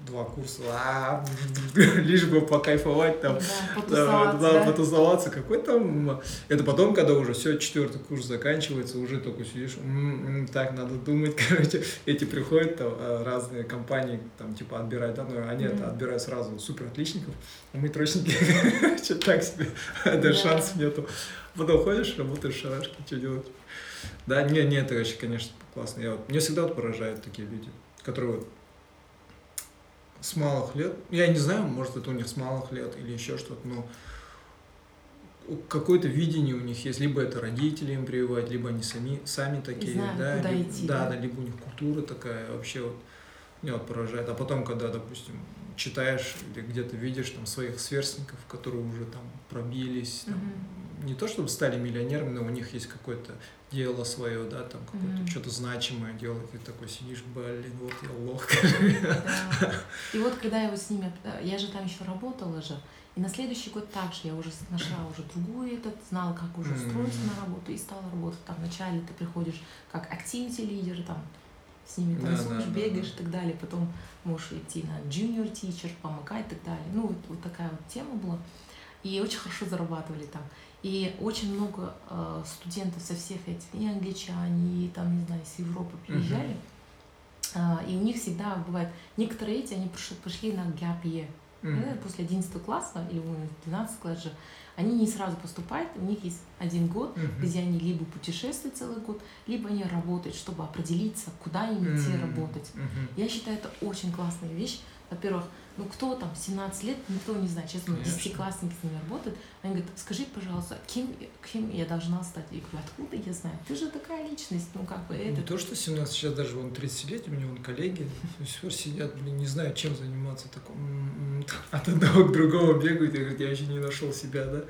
два курса, а, [LAUGHS] лишь бы покайфовать там, Да, потусоваться, да, да? потусоваться, какой там... Это потом, когда уже все, четвертый курс заканчивается, уже только сидишь, «М, м, так, надо думать, [LAUGHS] короче, эти приходят там а, разные компании, там, типа, отбирают, да, но они это отбирают сразу супер отличников, а мы троечники, [LAUGHS] короче, так себе, Да. даже шансов нету. Потом ходишь, работаешь, шарашки, что делать? Да, не, не, это вообще, конечно, классно. Я вот, мне всегда вот поражают такие люди, которые вот с малых лет, я не знаю, может это у них с малых лет или еще что-то, но какое-то видение у них есть, либо это родители им прививают, либо они сами, сами такие, знают, да, куда либо, идти, да, да. да, либо у них культура такая, вообще вот меня вот поражает. А потом, когда, допустим, читаешь или где-то видишь там своих сверстников, которые уже там пробились, там, Мгм. не то чтобы стали миллионерами, но у них есть какое-то дело свое, да, там какое-то Мгм. что-то значимое дело, и ты такой сидишь, блин, вот я лох. Да. [LAUGHS] И вот когда я вот с ними, э, я же там еще работала же, и на следующий год также я уже нашла уже другую этот, знала, как уже устроиться Мгм. на работу и стала работать. Там вначале ты приходишь как activity лидер, там с ними танцуешь, да, да, бегаешь да. и так далее, потом можешь идти на junior teacher, помогать и так далее. Ну, вот, вот такая вот тема была. И очень хорошо зарабатывали там. И очень много э, студентов со всех этих, и англичане, и там, не знаю, с Европы приезжали. А, и у них всегда бывает, некоторые эти, они пришли, пришли на gap year. Да, после 11 класса или 12 класс же, они не сразу поступают, у них есть один год, Мгм. где они либо путешествуют целый год, либо они работают, чтобы определиться, куда им идти Мгм. работать. Мгм. Я считаю, это очень классная вещь. Во-первых, ну кто там 17 лет, никто не знает. Конечно. десятиклассники с ними работают. Они говорят, скажи, пожалуйста, кем, кем я должна стать? Я говорю, откуда я знаю? Ты же такая личность, ну как бы Не это. то, что 17, сейчас даже вон 30 лет, у меня вон коллеги пор сидят, блин, не знаю, чем заниматься. Такой, м-м, [LAUGHS] от одного к другому бегают, я говорю, я еще не нашел себя, да.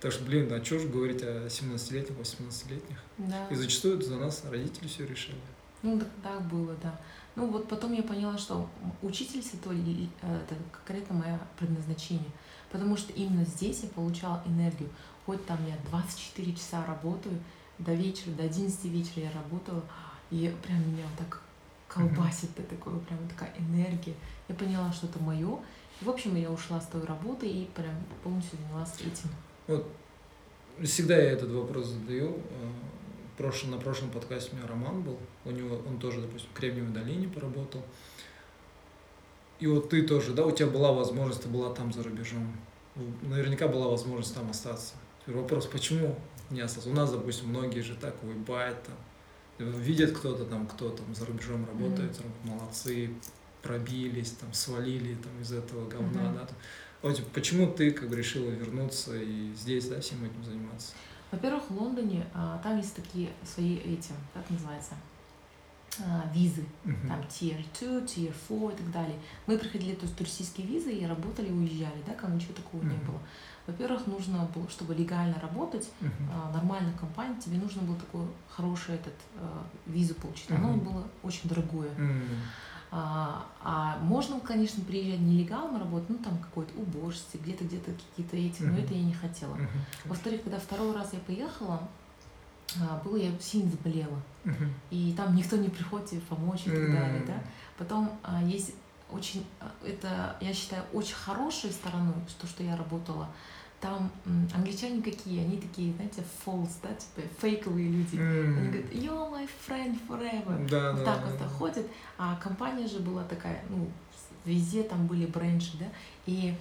Так что, блин, а что же говорить о 17-летних, 18-летних? Да. И зачастую это за нас родители все решили. Ну, так, так было, да. Ну, вот потом я поняла, что учительство это, ли- э, это конкретно мое предназначение. Потому что именно здесь я получала энергию. Хоть там я 24 часа работаю, до вечера, до 11 вечера я работала, и прям меня вот так колбасит, это такое, прям такая энергия. Я поняла, что это мое. В общем, я ушла с той работы и прям полностью занялась этим. Вот всегда я этот вопрос задаю. Прошлом- на прошлом подкасте у меня Роман был, у него, он тоже, допустим, в Кремниевой долине поработал. И вот ты тоже, да, у тебя была возможность, ты была там за рубежом. Наверняка была возможность там остаться. Теперь вопрос, почему не остался? У нас, допустим, многие же так выбают там, видят кто-то там, кто там за рубежом работает, там, молодцы, пробились, там, свалили там из этого говна, Мгм. да. Вот типа, почему ты как бы решила вернуться и здесь, да, всем этим заниматься? Во-первых, в Лондоне а, там есть такие свои эти, как называется, а, визы. Мгм. там tier 2, tier 4 и так далее. Мы проходили то есть, туристические визы и работали, уезжали, да, кому ничего такого не Мгм. было. Во-первых, нужно было, чтобы легально работать, Мгм. а, нормальная компания, тебе нужно было такую хорошую этот, а, визу получить. Оно Мгм. было очень дорогое. М. А, а можно, конечно, приезжать нелегально работать, ну там какое-то уборщице, где-то где-то какие-то эти, но это я не хотела. Во-вторых, когда второй раз я поехала, а, было я сильно заболела, и там никто не приходит помочь и так далее, да. Потом а, есть очень, а, это, я считаю, очень хорошей стороной, то, что я работала там англичане какие? Они такие, знаете, false, да, типа фейковые люди. М. Они говорят, you're my friend forever. Да, Вот да, так вот да. ходят. А компания же была такая, ну, везде там были бренчи, да, и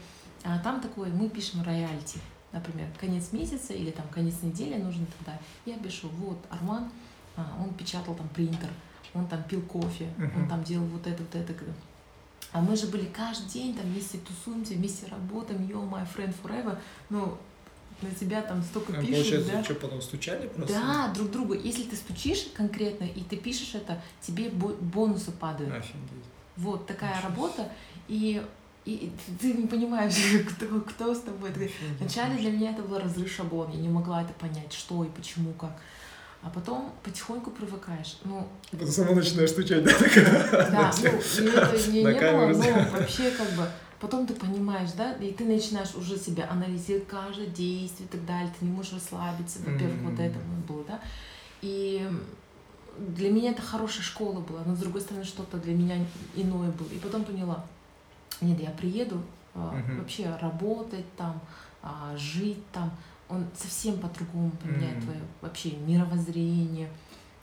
а, там такое, мы пишем роялти, например, конец месяца или там конец недели нужно тогда. Я пишу, вот, Арман, а, он печатал там принтер, он там пил кофе, он Мгм. там делал вот это, вот это. А мы же были каждый день там вместе тусуемся, вместе работаем, you're my friend forever. Ну, на тебя там столько А, пишут, Получается, да. что потом стучали просто? Да, друг другу. Если ты стучишь конкретно и ты пишешь это, тебе бо- бонусы падают. Офигеть. Вот такая Ничего работа. И, и, ты не понимаешь, [LAUGHS] кто, кто с тобой. Офигеть. Вначале для меня это был разрыв шаблона. Я не могла это понять, что и почему, как. А потом потихоньку привыкаешь. Ну, Потом сама начинаешь стучать, да? да, ну, это не, не было, но вообще как бы потом ты понимаешь, да, и ты начинаешь уже себя анализировать каждое действие и так далее, ты не можешь расслабиться, во-первых, вот это было, да, и для меня это хорошая школа была, но с другой стороны что-то для меня иное было, и потом поняла, нет, я приеду а, Мгм. вообще работать там, а, жить там, он совсем по-другому поменяет М. твое вообще мировоззрение,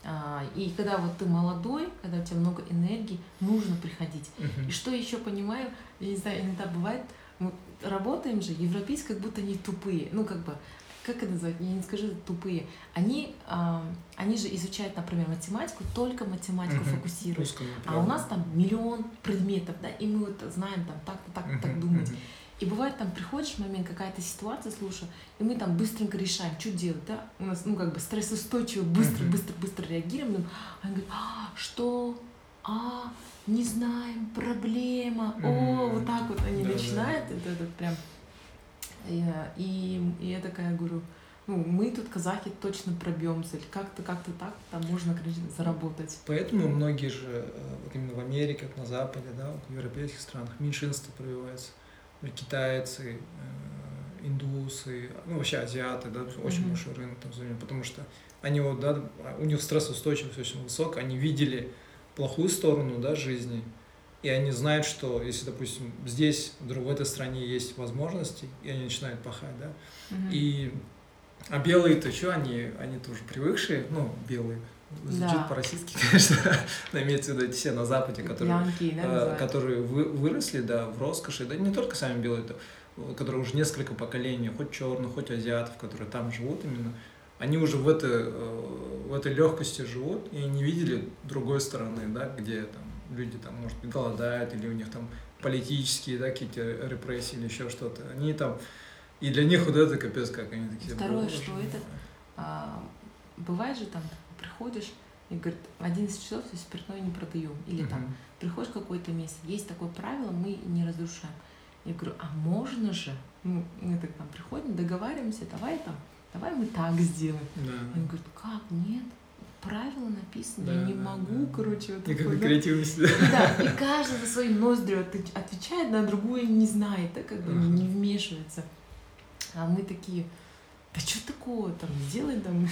а, и когда вот ты молодой, когда у тебя много энергии, нужно приходить. Мгм. И что еще понимаю, я не знаю, иногда бывает, мы работаем же, европейцы как будто они тупые. Ну, как бы, как это называть, я не скажу тупые. Они, а, они же изучают, например, математику, только математику Мгм. фокусируют. Узкому А у нас там миллион предметов, да, и мы вот знаем там так-то, так-то, так Мгм, думать. мгм. И бывает там приходишь в момент, какая-то ситуация, слушай, и мы там быстренько решаем, что делать, да? У нас, ну, как бы стрессоустойчиво, быстро, быстро, быстро реагируем. Ну, Они говорят, а, что? А, не знаем, проблема. О, вот так вот они да, да. начинают. Это, это прям... И, и, и я такая говорю, ну, мы тут, казахи, точно пробьемся. Или как-то, как-то так, там можно, конечно, заработать. Поэтому многие же, э, вот именно в Америке, на Западе, да, в европейских странах, меньшинство прививается. Ну, Китайцы, э, индусы, ну вообще азиаты, да, очень Мгм. большой рынок там занимают, потому что они вот, да, у них стрессоустойчивость очень высокая, они видели плохую сторону, да, жизни, и они знают, что если, допустим, здесь, в этой стране есть возможности, и они начинают пахать, да, Мгм. и а белые-то что, они, они тоже привыкшие, ну, белые, звучит Да. по-российски, [LAUGHS] конечно, но имеется в виду эти все на Западе, которые, Янки, да, э, которые вы- выросли, да, в роскоши, да не только сами белые, да, э, которые уже несколько поколений, хоть черных, хоть азиатов, которые там живут именно, они уже в этой, э, в этой легкости живут и не видели другой стороны, да, где там люди там, может голодают или у них там политические, да, какие-то репрессии или еще что-то. Они там и для них вот это капец, как они такие. Второе, «Боже что мой». это- А, бывает же там, приходишь и говорит, в 11 часов все спиртное не продаем. Или там Мгм. приходишь в какое-то место, есть такое правило, мы не разрушаем. Я говорю, а можно же? Ну, мы так там приходим, договариваемся, давай там, давай мы так сделаем. Да. Они говорят, как, нет, правило написано, я Да, не да, могу, да. короче, вот Никакой такое, да. креативности. И Да, и [LAUGHS] каждый за своим ноздрю отвеч- отвечает, на другую не знает, да, как бы не, не вмешивается. А мы такие, да что такого там, сделай там.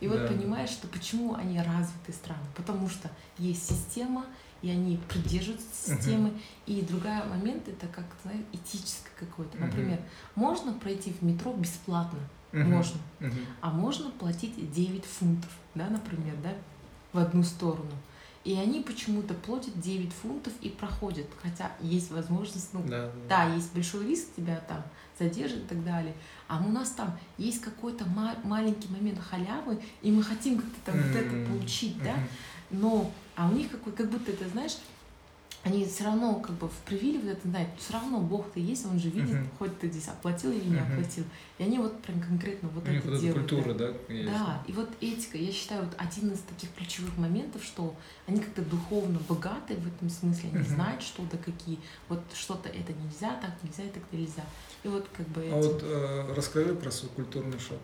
И вот Да. понимаешь, что почему они развитые страны. Потому что есть система, и они придерживаются системы. И другой момент, это как, знаешь, этическое какое-то. Например, можно пройти в метро бесплатно, Мгм. можно. Мгм. А можно платить 9 фунтов, да, например, да, в одну сторону. И они почему-то платят 9 фунтов и проходят, хотя есть возможность, ну, Да, да, есть большой риск тебя там задержат и так далее. А у нас там есть какой-то ма- маленький момент халявы, и мы хотим как-то там вот это получить, да, но, а у них какой, как будто это, знаешь, они все равно как бы в привиле вот это знают, все равно Бог-то есть, он же видит, Мгм. хоть ты здесь оплатил или не оплатил. И они вот прям конкретно вот У них это эта делают. да. культура, да, есть. Да, и вот этика, я считаю, вот один из таких ключевых моментов, что они как-то духовно богаты в этом смысле, они Мгм. знают, что да какие, вот что-то это нельзя, так нельзя, и так нельзя. И вот как бы А этим- вот э, расскажи про свой культурный шок.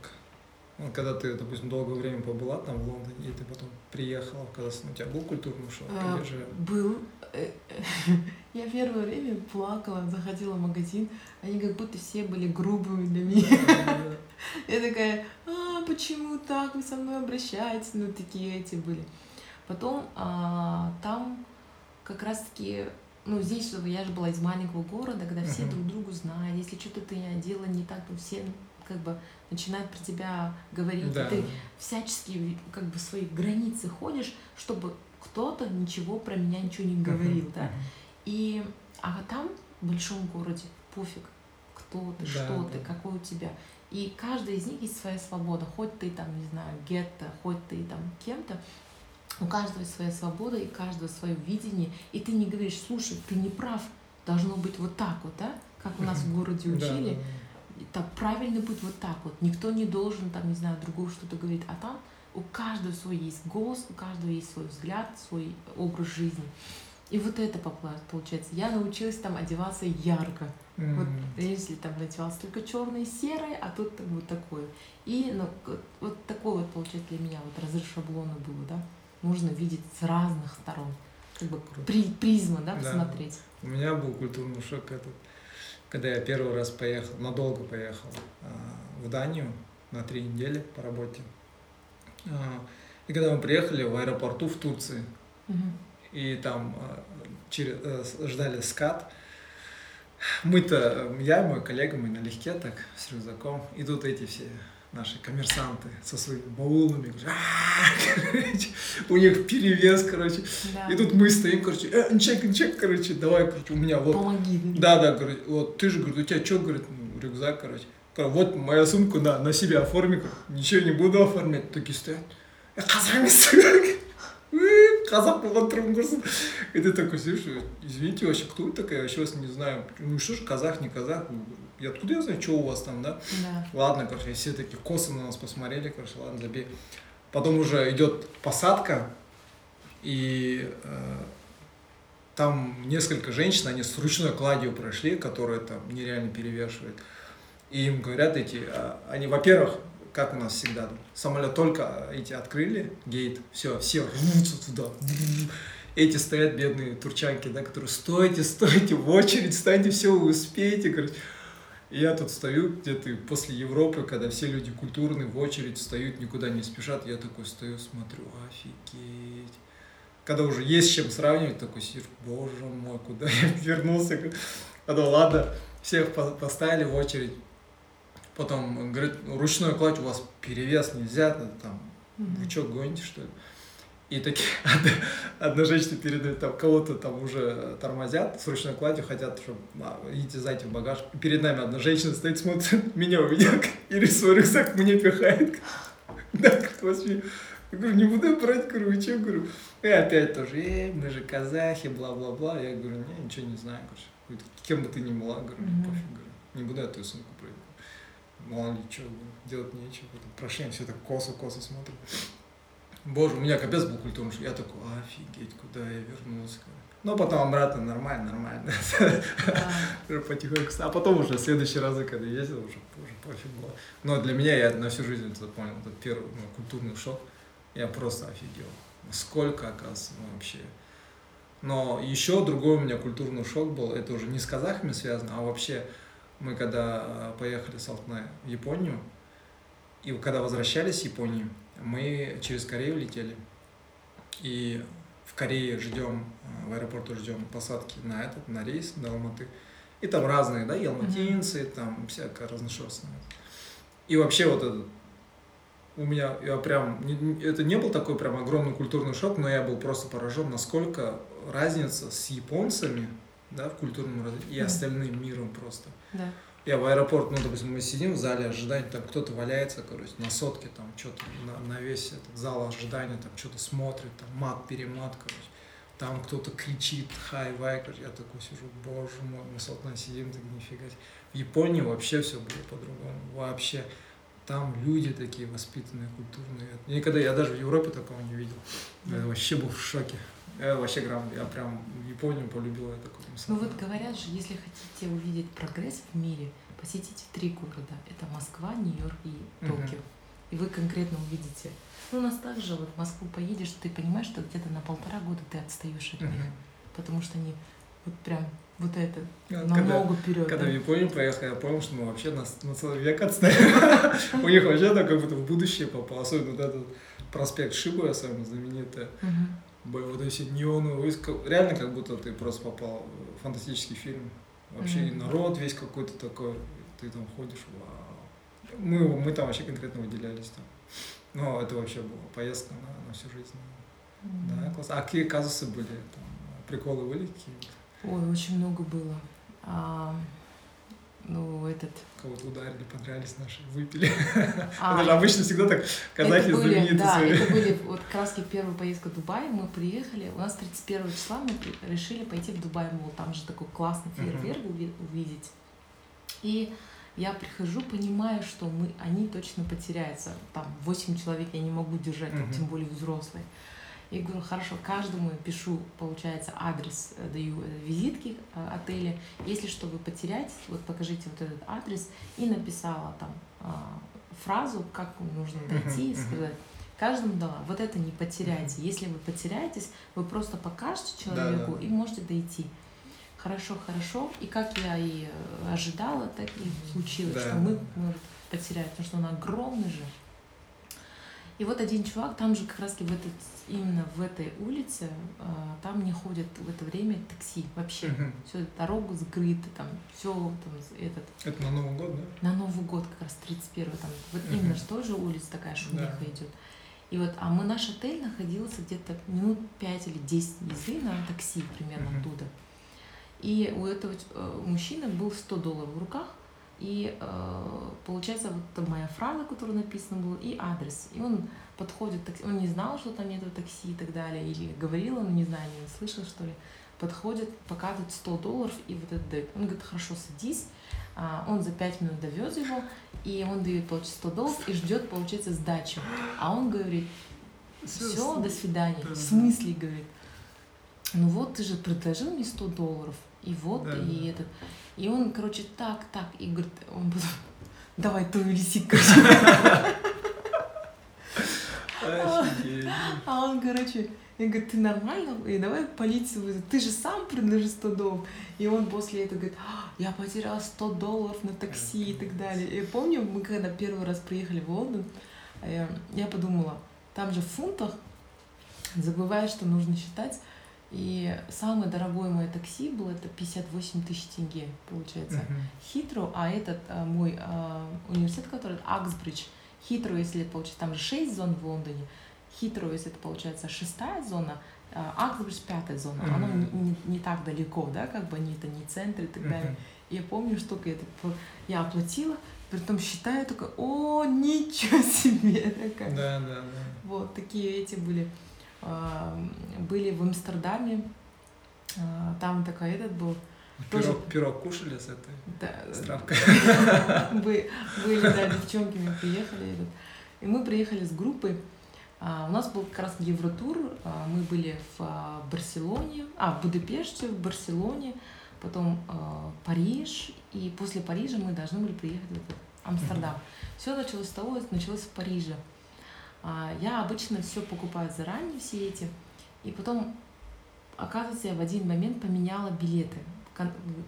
Когда ты, допустим, долгое время побыла там в Лондоне, и ты потом приехала, когда у тебя был культурный шок? А, Или же... Был. э, [LAUGHS] Я первое время плакала, заходила в магазин, они как будто все были грубыми для меня. [LAUGHS] Я такая, а, почему так вы со мной обращаетесь? Ну, такие эти были. Потом а, там как раз-таки ну, здесь я же была из маленького города, когда все друг другу знают, если что-то ты делала не так, то все как бы начинают про тебя говорить, Да. ты всячески как бы свои границы ходишь, чтобы кто-то ничего про меня ничего не говорил, да. И а там, в большом городе, пофиг, кто ты, Да, что ты, да. какой у тебя. И каждый из них есть своя свобода. Хоть ты там, не знаю, гетто, хоть ты там кем-то, у каждого своя свобода, и каждого свое видение. И ты не говоришь, слушай, ты не прав, должно быть вот так вот, да? Как у нас в городе учили. Так правильно быть вот так вот. Никто не должен там, не знаю, другого что-то говорить. А там у каждого свой есть голос, у каждого есть свой взгляд, свой образ жизни. И вот это получается. Я научилась там одеваться ярко. да. Вот если там надевалось только черное и серое, а тут там вот такое. И ну, вот такой вот получается для меня вот разрыв шаблона было, да. Нужно видеть с разных сторон. Как бы при, призма, да, Да. посмотреть. У меня был культурный шок этот, когда я первый раз поехал, надолго поехал а, в Данию на три недели по работе. А, И когда мы приехали в аэропорту в Турции, Мгм. и там а, через, э, ждали скат, мы-то, я и мой коллега, мы налегке так, с рюкзаком, и тут эти все наши коммерсанты со своими баулами, короче, «А-а-а», короче, у них перевес, короче, Да. и тут мы стоим, короче, э, чек, чек, короче, давай, короче, у меня вот Помоги. да, да, говорит, вот ты же, говорит, у тебя что, говорит, ну, рюкзак, короче. Вот моя сумка, на, на себя оформи, ничего не буду оформлять. Такие стоят. «Э, емессің?» [LAUGHS] «Э, қазақ болған тұрмын құрсын и ты такой сидишь извините вообще кто вы такая я вообще вас не знаю ну что же казах не казах я откуда я знаю что у вас там да Да. Ладно, короче, все такие косо на нас посмотрели, короче, ладно, забей. Потом уже идет посадка, и э, там несколько женщин, они с ручной кладью прошли, которые там нереально перевешивают. И им говорят эти, а, они, во-первых, как у нас всегда, самолет только эти открыли, гейт, все, все рвутся туда. Эти стоят бедные турчанки, да, которые стойте, стойте, в очередь, станьте, все, вы успеете, короче. И я тут стою где-то после Европы, когда все люди культурные, в очередь встают, никуда не спешат. Я такой стою, смотрю, офигеть. Когда уже есть с чем сравнивать, такой сидишь, боже мой, куда я [LAUGHS] вернулся. Потом, ладно, всех по- поставили в очередь. Потом говорит, «Ну, ручной кладь у вас перевес нельзя, там, вы что, гоните, что ли? И такие, [LAUGHS] одна, одна женщина передает, там, кого-то там уже тормозят с ручной кладью, хотят, чтобы, а, идите зайти в багаж. И перед нами одна женщина стоит, смотрит, [LAUGHS] меня увидел, [LAUGHS] и свой рюкзак мне пихает. Да, возьми. Я говорю, не буду брать, говорю, вы что, говорю. И опять тоже, э, мы же казахи, бла-бла-бла. Я говорю, не, ничего не знаю. Говорит, кем бы ты ни была, говорю, Мгм. пофиг, говорю, не буду я твою сумку прыгать. Мало ли что, делать нечего. Прошли, все так косо-косо смотрят. Боже, у меня капец был культурный шок. Я такой, офигеть, куда я вернулся. Но потом обратно нормально, нормально. Да. Уже потихоньку. А потом уже в следующие разы, когда ездил, уже, уже пофиг было. Но для меня я на всю жизнь это запомнил. Это первый ну, культурный шок. Я просто офигел. Сколько, оказывается, ну, вообще. Но еще другой у меня культурный шок был. Это уже не с казахами связано, а вообще мы когда э, поехали с Алтная в Японию, и когда возвращались с Японии, мы через Корею летели. И в Корее ждем, э, в аэропорту ждем посадки на этот, на рейс до Алматы. И там разные, да, и алматинцы, там всякое разношерстное. И вообще вот этот у меня, я прям, это не был такой прям огромный культурный шок, но я был просто поражен, насколько разница с японцами, да, в культурном развитии и остальным миром просто. Да. Я в аэропорт, ну, допустим, мы сидим в зале ожидания, там кто-то валяется, короче, на сотке, там, что-то на, на весь этот зал ожидания, там, что-то смотрит, там, мат, перемат, короче. Там кто-то кричит, хай-вай, короче. Я такой сижу, боже мой, мы с сидим, так нифига себе. В Японии вообще все было по-другому, вообще. Там люди такие воспитанные, культурные. Никогда, я даже в Европе такого не видел. Я вообще был в шоке. Я вообще грамм, я прям Японию полюбил, я такой. Ну вот говорят же, если хотите увидеть прогресс в мире, посетите три города. Это Москва, Нью-Йорк и. Токио. И вы конкретно увидите. Ну, у нас также вот в Москву поедешь, ты понимаешь, что где-то на полтора года ты отстаешь от них. Мгм. Потому что они вот прям вот это Ну, Когда- намного вперед. Когда в Японию поехал, я понял, что мы вообще на, на целый век отстаем. У них вообще так как будто в будущее попал. Особенно вот этот проспект Шибы, особенно знаменитый, вот эти неоновые. Реально как будто ты просто попал в фантастический фильм. Вообще Мгм. народ весь какой-то такой, ты там ходишь, вау. Мы, мы там вообще конкретно выделялись там. Но это вообще была поездка на, на всю жизнь. Да, класс. А какие казусы были? Там, приколы были какие Ой, очень много было. А, ну, этот... Кого-то ударили, подрались наши, выпили. А, это же обычно всегда так казахи это были, знамениты да, свои. это были вот как раз первая поездка в Дубай. Мы приехали, у нас 31 числа мы решили пойти в Дубай Мол. Там же такой классный фейерверк уви- увидеть. И я прихожу, понимаю, что мы, они точно потеряются. Там 8 человек я не могу держать, там, Мгм. тем более взрослые. И говорю, хорошо, каждому пишу, получается, адрес, э, даю э, визитки э, отеля. Если что, вы потеряетесь, вот покажите вот этот адрес. И написала там а, фразу, как нужно дойти, мгм. сказать. Каждому дала, вот это не потеряйте. Если вы потеряетесь, вы просто покажете человеку Да-да. и можете дойти. Хорошо, хорошо. И как я и ожидала, так и случилось, Да. что мы может потерять, потому что он огромный же. И вот один чувак, там же как раз в этот, именно в этой улице, а, там не ходят в это время такси вообще. Мгм. Все, дорога закрыта, там все там этот Это на Новый год, да? на Новый год как раз 31 там вот Мгм. именно что же улица такая шумиха Да. идет. И вот, а мы наш отель находился где-то минут 5 или 10 езды на такси примерно Мгм. оттуда. И у этого э, мужчины был 100 долларов в руках, и э, получается вот моя фраза, которая написана была, и адрес. И он подходит, такси, он не знал, что там нету такси и так далее, или говорил, он не знаю, не слышал, что ли. Подходит, показывает 100 долларов и вот это дает. Он говорит, хорошо, садись. А, он за 5 минут довез его, и он дает, получается, 100 долларов и ждет, получается, сдачу. А он говорит, все, до свидания. Да, В смысле, говорит, ну вот ты же предложил мне 100 долларов, и вот, Да, и этот. И он, короче, так, так, и говорит, он потом, [LAUGHS] давай твою лисик, короче. А он, короче, я говорю, ты нормально? И давай полицию вызову. Ты же сам предложил 100 долларов. И он после этого говорит, «А, я потерял 100 долларов на такси и так далее. И помню, мы когда первый раз приехали в Лондон, э, я подумала, там же в фунтах, забываешь, что нужно считать. И самое дорогое мое такси было это 58 тысяч тенге, получается. Мгм. Хитро, а этот а, мой а, университет, который Аксбридж, Хитро, если это получается, там же 6 зон в Лондоне, Хитро, если это получается шестая зона, а, Аксбридж пятая зона, оно не, Мгм. не- не так далеко, да, как бы они это не центр и так далее. И я помню, что я, я оплатила, при том считаю, только, о, ничего себе, [LAUGHS] такая. Да, да, да. Вот такие эти были. А, Были в Амстердаме, а, там такой этот был, Тоже- Пирог, пирог кушали с этой да, с травкой? Бы- [LAUGHS] были, да, девчонки, мы приехали. И мы приехали с группой. А, У нас был как раз Евротур. А, Мы были в а, Барселоне, а, в Будапеште, в Барселоне, потом Париж. И после Парижа мы должны были приехать в Амстердам. Все началось с того, началось в Париже. А, Я обычно все покупаю заранее, все эти. И потом, оказывается, я в один момент поменяла билеты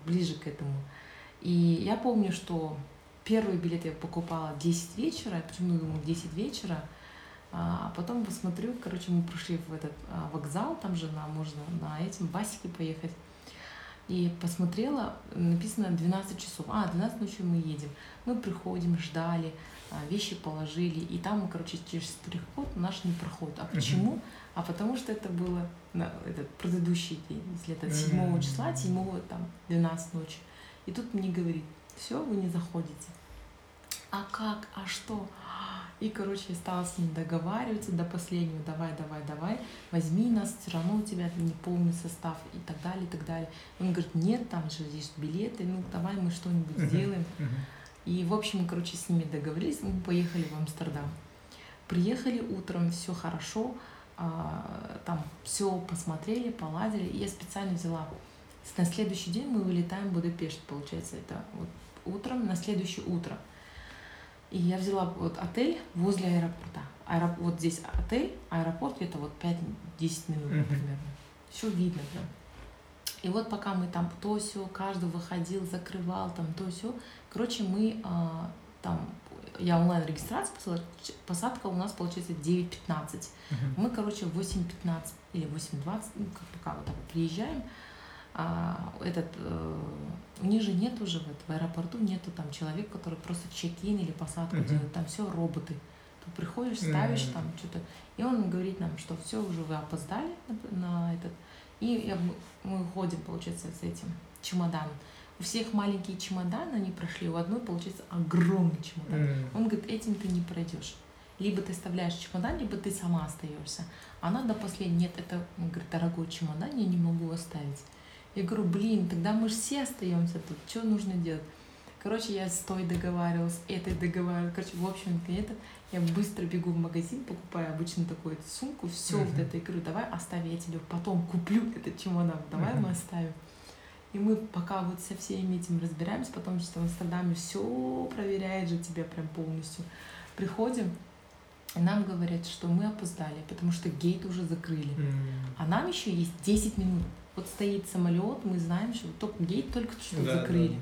ближе к этому. И я помню, что первый билет я покупала в 10 вечера, почему думаю 10 вечера, а потом посмотрю, короче, мы пришли в этот а, вокзал, там же на, можно на этим басике поехать. И посмотрела, написано 12 часов. А, 12 ночи мы едем. Мы приходим, ждали, а, вещи положили. И там, короче, через штрих-код наш не проходит. А почему? А потому что это было на этот предыдущий день, если это 7 Мгм. числа, 7 там 12 ночи. И тут мне говорит, все, вы не заходите. А как? А что? И, короче, я стала с ним договариваться до последнего, давай, давай, давай, возьми нас, все равно у тебя не полный состав и так далее, и так далее. Он говорит, нет, там же есть билеты, ну давай мы что-нибудь сделаем. И, в общем, короче, с ними договорились, мы поехали в Амстердам. Приехали утром, все хорошо, а, там все посмотрели, поладили. И я специально взяла. На следующий день мы вылетаем в Будапешт, получается, это вот утром, на следующее утро. И я взяла вот отель возле аэропорта. Аэроп- Вот здесь отель, аэропорт где-то вот 5-10 минут, например. Все видно прям. И вот пока мы там то все, каждый выходил, закрывал там то все. Короче, мы а, там я онлайн-регистрацию посылала, посадка у нас получается 9.15. Мгм. Мы, короче, в 8.15 или 8.20, ну, как пока вот так вот приезжаем, а, этот, э, у них же нет уже вот, в аэропорту нету там человек, который просто чек-ин или посадку Мгм. делает, там все роботы. Ты приходишь, ставишь М. там что-то, и он говорит нам, что все уже вы опоздали на, на этот, и мы- мы ходим, получается, с этим чемоданом. У всех маленькие чемоданы, они прошли, у одной, получается, огромный чемодан. М. Он говорит, этим ты не пройдешь. Либо ты оставляешь чемодан, либо ты сама остаешься. Она до последнего, нет, это, он говорит, дорогой чемодан, я не могу оставить. Я говорю, блин, тогда мы же все остаемся тут, что нужно делать? Короче, я с той договаривалась, этой договаривалась. Короче, в общем, это я быстро бегу в магазин, покупаю обычно такую сумку, все вот Мгм. это, и говорю, давай оставь, я тебе потом куплю этот чемодан, давай мы Мгм. оставим. И мы пока вот со всеми этим разбираемся, потом что в Амстердаме все проверяет же тебя прям полностью. Приходим, и нам говорят, что мы опоздали, потому что гейт уже закрыли. М. А нам еще есть 10 минут. Вот стоит самолет, мы знаем, что только гейт только что Да, закрыли. да.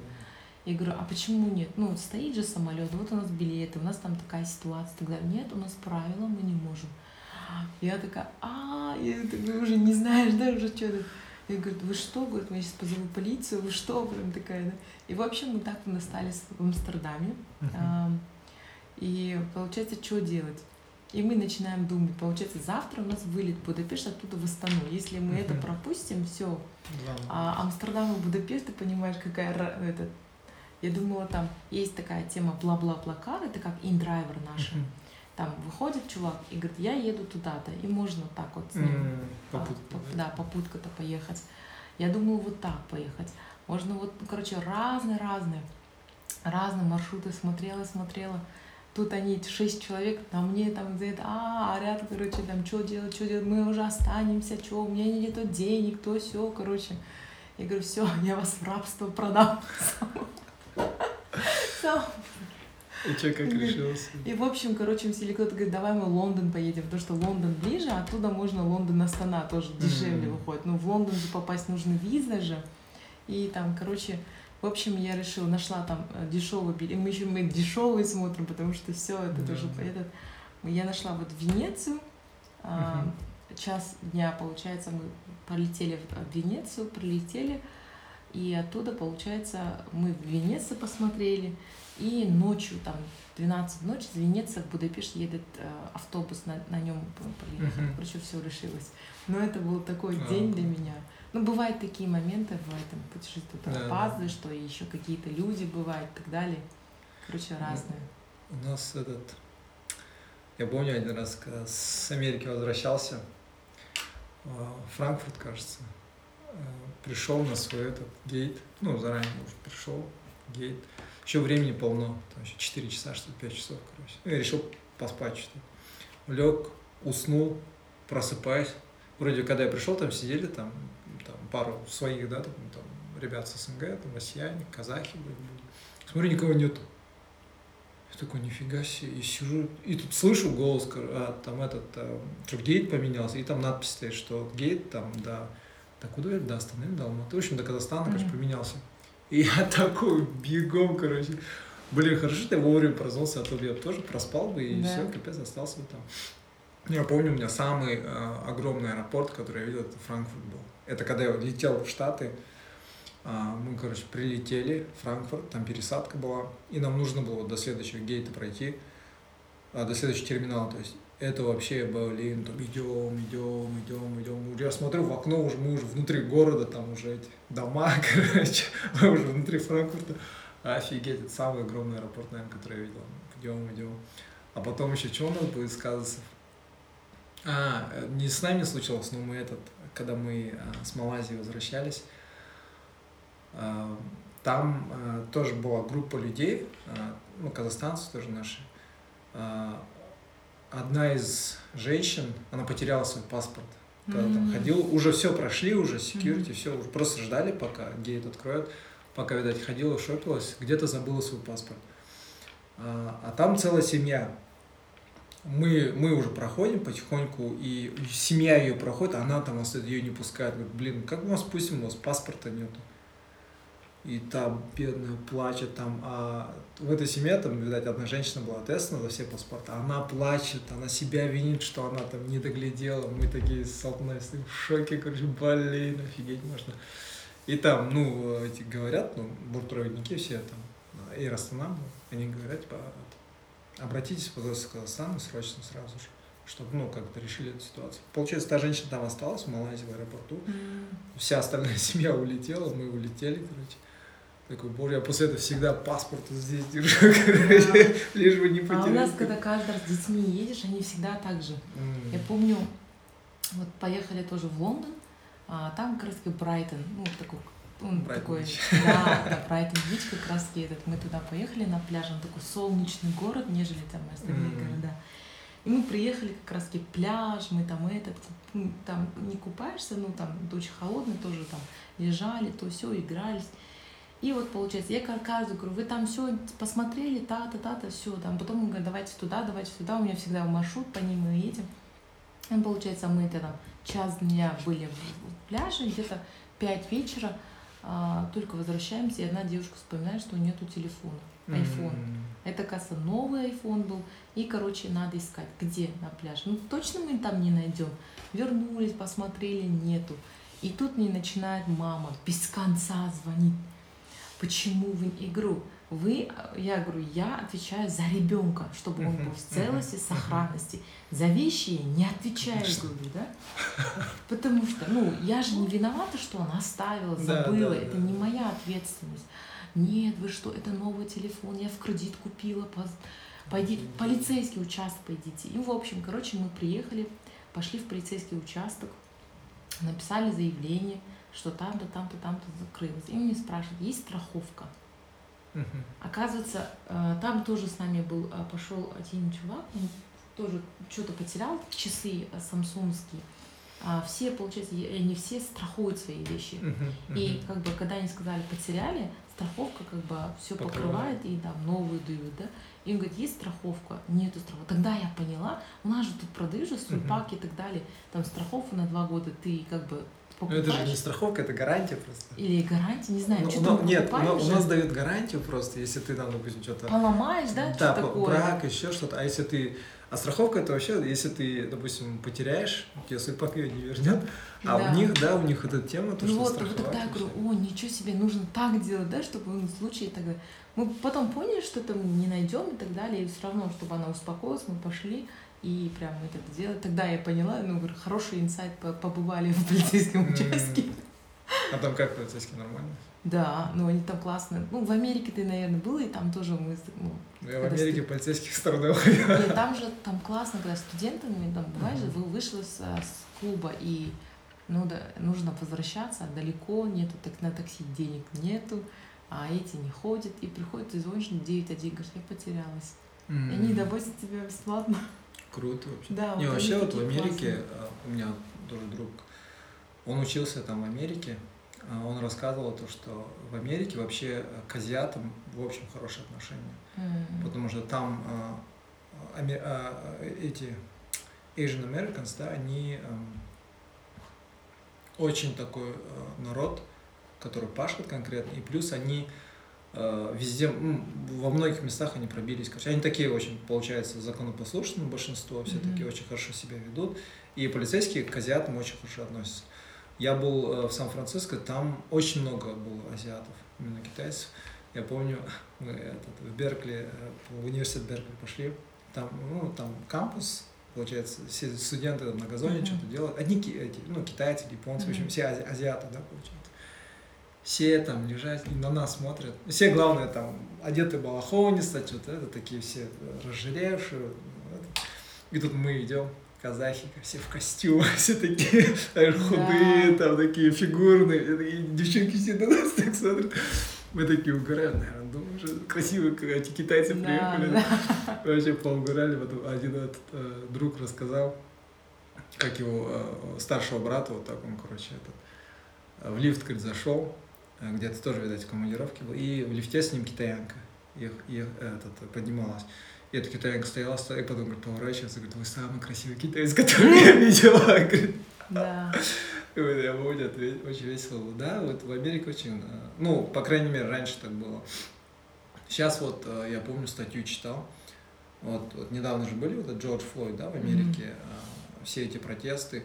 Я говорю, а почему нет? Ну, стоит же самолет, вот у нас билеты, у нас там такая ситуация. Тогда нет, у нас правила, мы не можем. Я такая, а, я такая, уже не знаешь, да, уже что-то. Я говорю, вы что? Говорит, я сейчас позову полицию, вы что? Прям такая, да. И, в общем, мы так и остались в Амстердаме. А, И получается, что делать? И мы начинаем думать, получается, завтра у нас вылет в Будапешт, оттуда в Астану. Если мы это пропустим, все. А Амстердам и Будапешт, ты понимаешь, какая этот. Я думала, там есть такая тема бла-бла-блакар, это как индрайвер. Мгм. Там выходит чувак и говорит, я еду туда-то, и можно так вот с ним а, попутка, по- да, попутка-то поехать. Я думала, вот так поехать. Можно вот, ну, короче, разные-разные, разные маршруты смотрела, смотрела. Тут они, шесть человек, на мне там это, а, орят, короче, там, что делать, что делать, мы уже останемся, что, у меня нету денег, то все, короче. Я говорю, все, я вас в рабство продам. И что, как решился? И, в общем, короче, или кто-то говорит, давай мы в Лондон поедем, потому что Лондон ближе, а оттуда можно Лондон Астана тоже дешевле выходит. Ну, в Лондон же попасть нужно виза же. И там, короче, в общем, я решила, нашла там э, дешевый билет. Мы еще мы дешевый смотрим, потому что все это Да. тоже этот. Я нашла вот Венецию. Мгм. Час дня, получается, мы полетели в Венецию, прилетели. И оттуда, получается, мы в Венеции посмотрели. И ночью, там, 12 ночи, из Венеции в Будапешт едет э, автобус, на, на нем. Короче, все решилось. Но это был такой А. день для меня. Ну, бывают такие моменты в этом путешествии, ты Да, да. опаздываешь, что еще какие-то люди бывают и так далее. Короче, Ну, разные. У нас этот... Я помню один раз, когда с Америки возвращался, в Франкфурт, кажется, э, пришел на свой этот гейт, ну, заранее уже пришел, гейт. Еще времени полно, там еще 4 часа, что ли, 5 часов, короче. Ну, я решил поспать что-то. Лег, уснул, просыпаюсь. Вроде, когда я пришел, там сидели там, там пару своих, да, там, там ребят с СНГ, там россияне, казахи были. Смотрю, никого нету. Я такой, нифига себе, и сижу, и тут слышу голос, а, там этот, а, что гейт поменялся, и там надпись стоит, что гейт там, да, да куда я, до Астаны, до Алматы, в общем, до Казахстана, короче, поменялся. И я [LAUGHS] такой бегом, короче, блин, хорошо, что я вовремя проснулся, а то бы я тоже проспал бы, и Да. все, капец, остался бы там. Я помню, у меня самый э, огромный аэропорт, который я видел, это Франкфурт был. Это когда я летел в Штаты, а, мы, короче, прилетели в Франкфурт, там пересадка была, и нам нужно было до следующего гейта пройти, а, до следующего терминала, то есть это вообще, блин, там идем, идем, идем, идем. Я смотрю в окно, уже мы уже внутри города, там уже эти дома, [LAUGHS] короче, мы уже внутри Франкфурта. Офигеть, это самый огромный аэропорт, наверное, который я видел. Идем, идем. А потом еще что у нас будет сказываться? А, не с нами случилось, но мы этот, когда мы а, с Малайзии возвращались, а, там а, тоже была группа людей, ну, казахстанцы тоже наши. Одна из женщин, она потеряла свой паспорт. Когда там М. ходила, уже все прошли, уже security, Мгм. все, уже просто ждали, пока гейт откроют. Пока, видать, ходила, шопилась, где-то забыла свой паспорт. А, а там целая семья. Мы, мы уже проходим потихоньку, и семья ее проходит, а она там ее не пускает. Говорит, блин, как мы вас пустим, у вас паспорта нету. И та бедная плачет там, а в этой семье там, видать, одна женщина была ответственна за все паспорта, она плачет, она себя винит, что она там не доглядела, мы такие столкнулись в шоке, короче, блин, офигеть можно. И там, ну, эти говорят, ну, бортпроводники все там, Air Astana, они говорят, типа, обратитесь, пожалуйста, в Казахстан срочно сразу же чтобы, ну, как-то решили эту ситуацию. Получается, та женщина там осталась в Малайзии, в аэропорту. Mm. Вся остальная [LAUGHS] семья улетела, мы улетели, короче. Такой, боже, я после этого всегда паспорт здесь держу, [LAUGHS] короче, лишь бы не потерять. А у нас, когда каждый раз с детьми едешь, они всегда так же. Mm. Я помню, вот поехали тоже в Лондон, а там как раз Брайтон, ну, такой он Брайтон такой, да, да, [LAUGHS] Брайтон Бич как раз этот. Мы туда поехали на пляж, он такой солнечный город, нежели там остальные mm. города. И мы приехали как раз таки пляж, мы там этот, там не купаешься, ну там очень холодный тоже там лежали, то все, игрались. И вот получается, я каждый говорю, вы там все посмотрели, та-та, та-та, все, там, потом он говорит, давайте туда, давайте сюда, у меня всегда маршрут, по ним мы едем. И получается, мы это там час дня были в пляже, где-то пять вечера, а, только возвращаемся, и одна девушка вспоминает, что нету телефона, iPhone. Mm-hmm. Это, кажется, новый iPhone был, и, короче, надо искать, где на пляж. Ну, точно мы там не найдем. Вернулись, посмотрели, нету. И тут мне начинает мама без конца звонить. Почему вы игру? Вы, я говорю, я отвечаю за ребенка, чтобы он был в целости, сохранности. За вещи я не отвечаю, говорю, да? [LAUGHS] Потому что, ну, я же не виновата, что она оставила, забыла. Да, да, это да. не моя ответственность. Нет, вы что, это новый телефон, я в кредит купила, пойди, полицейский участок пойдите. И, в общем, короче, мы приехали, пошли в полицейский участок, написали заявление, что там-то, там-то, там-то закрылось. И мне спрашивают, есть страховка? Оказывается, э, там тоже с нами был, э, пошел один чувак, он тоже что-то потерял, часы э, самсунгские. А все, получается, они все страхуют свои вещи. И как бы, когда они сказали потеряли, страховка как бы все покрывает, покрывает и там новую дают, да. И он говорит, есть страховка? Нету страховки. Тогда я поняла, у нас же тут продают же сульпак uh-huh. и так далее. Там страховка на два года, ты как бы покупаешь. Ну это же не страховка, это гарантия просто. Или гарантия, не знаю, ну, что но, Нет, но, у нас дают гарантию просто, если ты там, допустим, что-то... Поломаешь, да? Да, такое? брак, еще что-то. А если ты... А страховка это вообще, если ты, допустим, потеряешь, тебе сульпак ее не вернет, а да. у них, да, у них эта тема, то, ну что вот, вот тогда я говорю, о, ничего себе, нужно так делать, да, чтобы в случае тогда... Мы потом поняли, что мы не найдем и так далее, и все равно, чтобы она успокоилась, мы пошли, и прям мы это делали. Тогда я поняла, ну, говорю, хороший инсайт, побывали в полицейском участке. А там как полицейские нормально? Да, ну они там классные. Ну, в Америке ты, наверное, был, и там тоже мы... Ну, ну я в Америке студ... полицейских страдал. Нет, там же там классно, когда студентами, там, бываешь, uh-huh. вы вышли с, с клуба, и ну, да, нужно возвращаться, далеко, нету, так на такси денег нету, а эти не ходят, и приходят, ты звонишь на 9-1, говоришь, я потерялась. Mm-hmm. И они довозят тебя бесплатно. Круто вообще. Да, Не, вот вообще вот в Америке, классные. А, у меня тоже друг, он учился там в Америке, а, он рассказывал то, что в Америке вообще к азиатам в общем хорошие отношения. Mm. Потому что там а, а, эти Asian Americans, да, они очень такой народ, который пашет конкретно, и плюс они Э, везде, ну, во многих местах они пробились. Короче, они такие очень, получается, законопослушные, большинство, все mm-hmm. такие очень хорошо себя ведут. И полицейские к азиатам очень хорошо относятся. Я был э, в Сан-Франциско, там очень много было азиатов, именно китайцев. Я помню, [LAUGHS] мы этот, в Беркли, э, в университет Беркли пошли, там, ну, там кампус, получается, все студенты на газоне mm-hmm. что-то делают. Одни эти, ну, китайцы, японцы, mm-hmm. в общем, все ази- азиаты, да, получается все там лежат и на нас смотрят. Все, главное, там, одеты балахонисто, что-то это, такие все разжиревшие. И тут мы идем, казахи, все в костюмах, [LAUGHS] все такие [LAUGHS] худые, да. там такие фигурные, такие девчонки все на нас так смотрят. Мы такие угораем, наверное, думаю, что красивые эти китайцы приехали. Да. Вообще поугорали, потом один этот э, друг рассказал, как его э, старшего брата, вот так он, короче, этот, э, в лифт, говорит, зашел, Э, где-то тоже, видать, в командировке был, и в лифте с ним китаянка их, их, этот, поднималась. И эта китаянка стояла, стояла, и потом говорит, поворачивается, говорит, вы самый красивый китаец, который я [LAUGHS] видела. [LAUGHS] Да. И вот я помню, очень весело было. Да, вот в Америке очень, э, ну, по крайней мере, раньше так было. Сейчас вот, э, я помню, статью читал, вот, вот недавно же были вот Джордж Флойд, да, в Америке, mm-hmm. все эти протесты.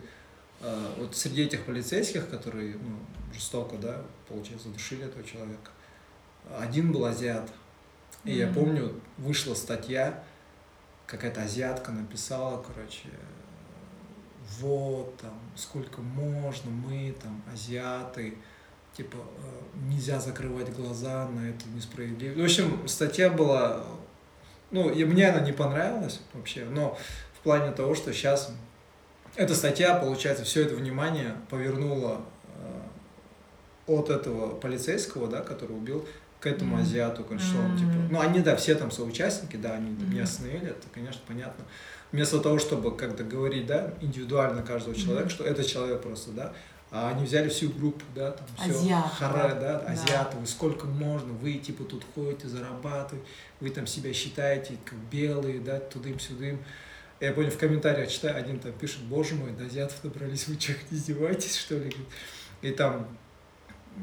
Вот среди этих полицейских, которые ну, жестоко, да, получается, задушили этого человека, один был азиат. И mm-hmm. я помню, вышла статья, какая-то азиатка написала, короче, вот, там, сколько можно, мы, там, азиаты, типа, э, нельзя закрывать глаза на эту несправедливость. В общем, статья была, ну, и мне она не понравилась вообще, но в плане того, что сейчас эта статья, получается, все это внимание повернула э, от этого полицейского, да, который убил, к этому mm-hmm. азиату, короче, что он, типа, ну, они, да, все там соучастники, да, они mm-hmm. не остановили, это, конечно, понятно. Вместо того, чтобы как-то говорить, да, индивидуально каждого человека, mm-hmm. что это человек просто, да, а они взяли всю группу, да, там все, Азиат, хара, да, да, азиаты, вы сколько можно, вы типа тут ходите, зарабатываете, вы там себя считаете как белые, да, тудым-сюдым. Я помню, в комментариях читаю, один там пишет, боже мой, до азиатов добрались, вы что, издеваетесь, что ли? И там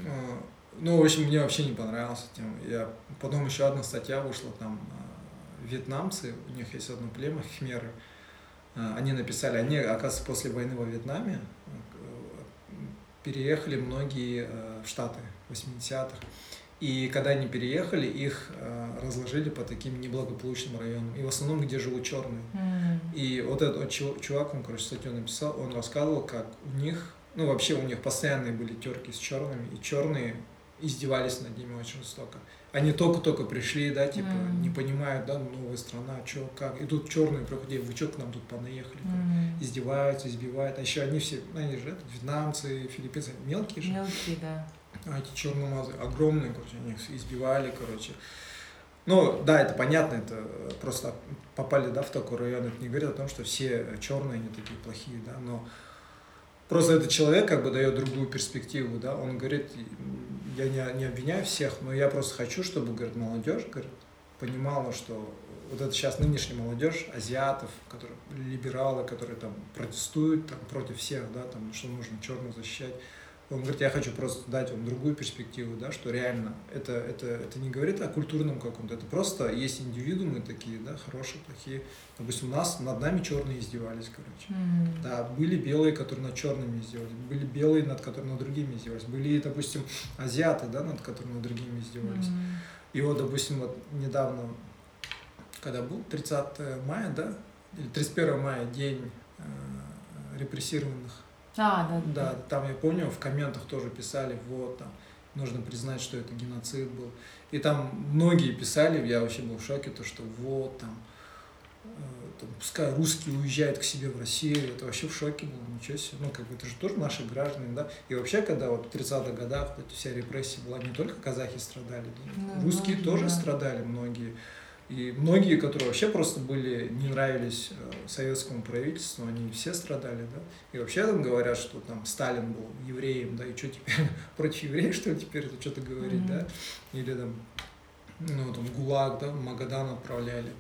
а, ну, в общем, мне вообще не понравилась тема. Я, потом еще одна статья вышла, там, э, вьетнамцы, у них есть одно племя, хмеры, э, они написали, они, оказывается, после войны во Вьетнаме э, переехали многие в Штаты 80-х. И когда они переехали, их разложили по таким неблагополучным районам. И в основном, где живут черные. Mm. И вот этот чувак, он, короче, статью написал, он рассказывал, как у них, ну, вообще у них постоянные были терки с черными, и черные издевались над ними очень жестоко. Они только-только пришли, да, типа, mm. не понимают, да, новая страна, что, как. И тут черные проходили, вы что к нам тут понаехали? Mm. Издеваются, избивают. А еще они все, ну, они же, это, вьетнамцы, филиппинцы, мелкие же. Мелкие, да. Эти черномазы огромные, короче, они их избивали, короче. Ну, да, это понятно, это просто попали, да, в такой район, это не говорит о том, что все черные, они такие плохие, да, но просто этот человек как бы дает другую перспективу, да, он говорит, я не, не обвиняю всех, но я просто хочу, чтобы, говорит, молодежь, говорит, понимала, что вот это сейчас нынешняя молодежь, азиатов, которые либералы, которые там протестуют там, против всех, да, там, что нужно черных защищать, он говорит, я хочу просто дать вам другую перспективу, да, что реально это, это, это не говорит о культурном каком-то, это просто есть индивидуумы такие, да, хорошие, плохие. Допустим, у нас над нами черные издевались, короче. Mm-hmm. Да, были белые, которые над черными издевались, были белые, над которыми над другими издевались, были, допустим, азиаты, да, над которыми над другими издевались. Mm-hmm. И вот, допустим, вот недавно, когда был 30 мая, да, или 31 мая, день э, репрессированных а, да, да. Да, там я помню, в комментах тоже писали, вот там, нужно признать, что это геноцид был. И там многие писали, я вообще был в шоке, то, что вот там, э, там пускай русские уезжают к себе в Россию, это вообще в шоке был, ничего себе, ну, как бы это же тоже наши граждане, да, и вообще, когда вот в 30-х годах вот эта вся репрессия была, не только казахи страдали, да, ну, русские тоже да. страдали многие, и многие, которые вообще просто были, не нравились э, советскому правительству, они все страдали, да. И вообще там говорят, что там Сталин был евреем, да, и что теперь, [LAUGHS] против евреев, что ли, теперь это что-то говорить, mm-hmm. да. Или там, ну, там, ГУЛАГ, да, Магадан отправляли.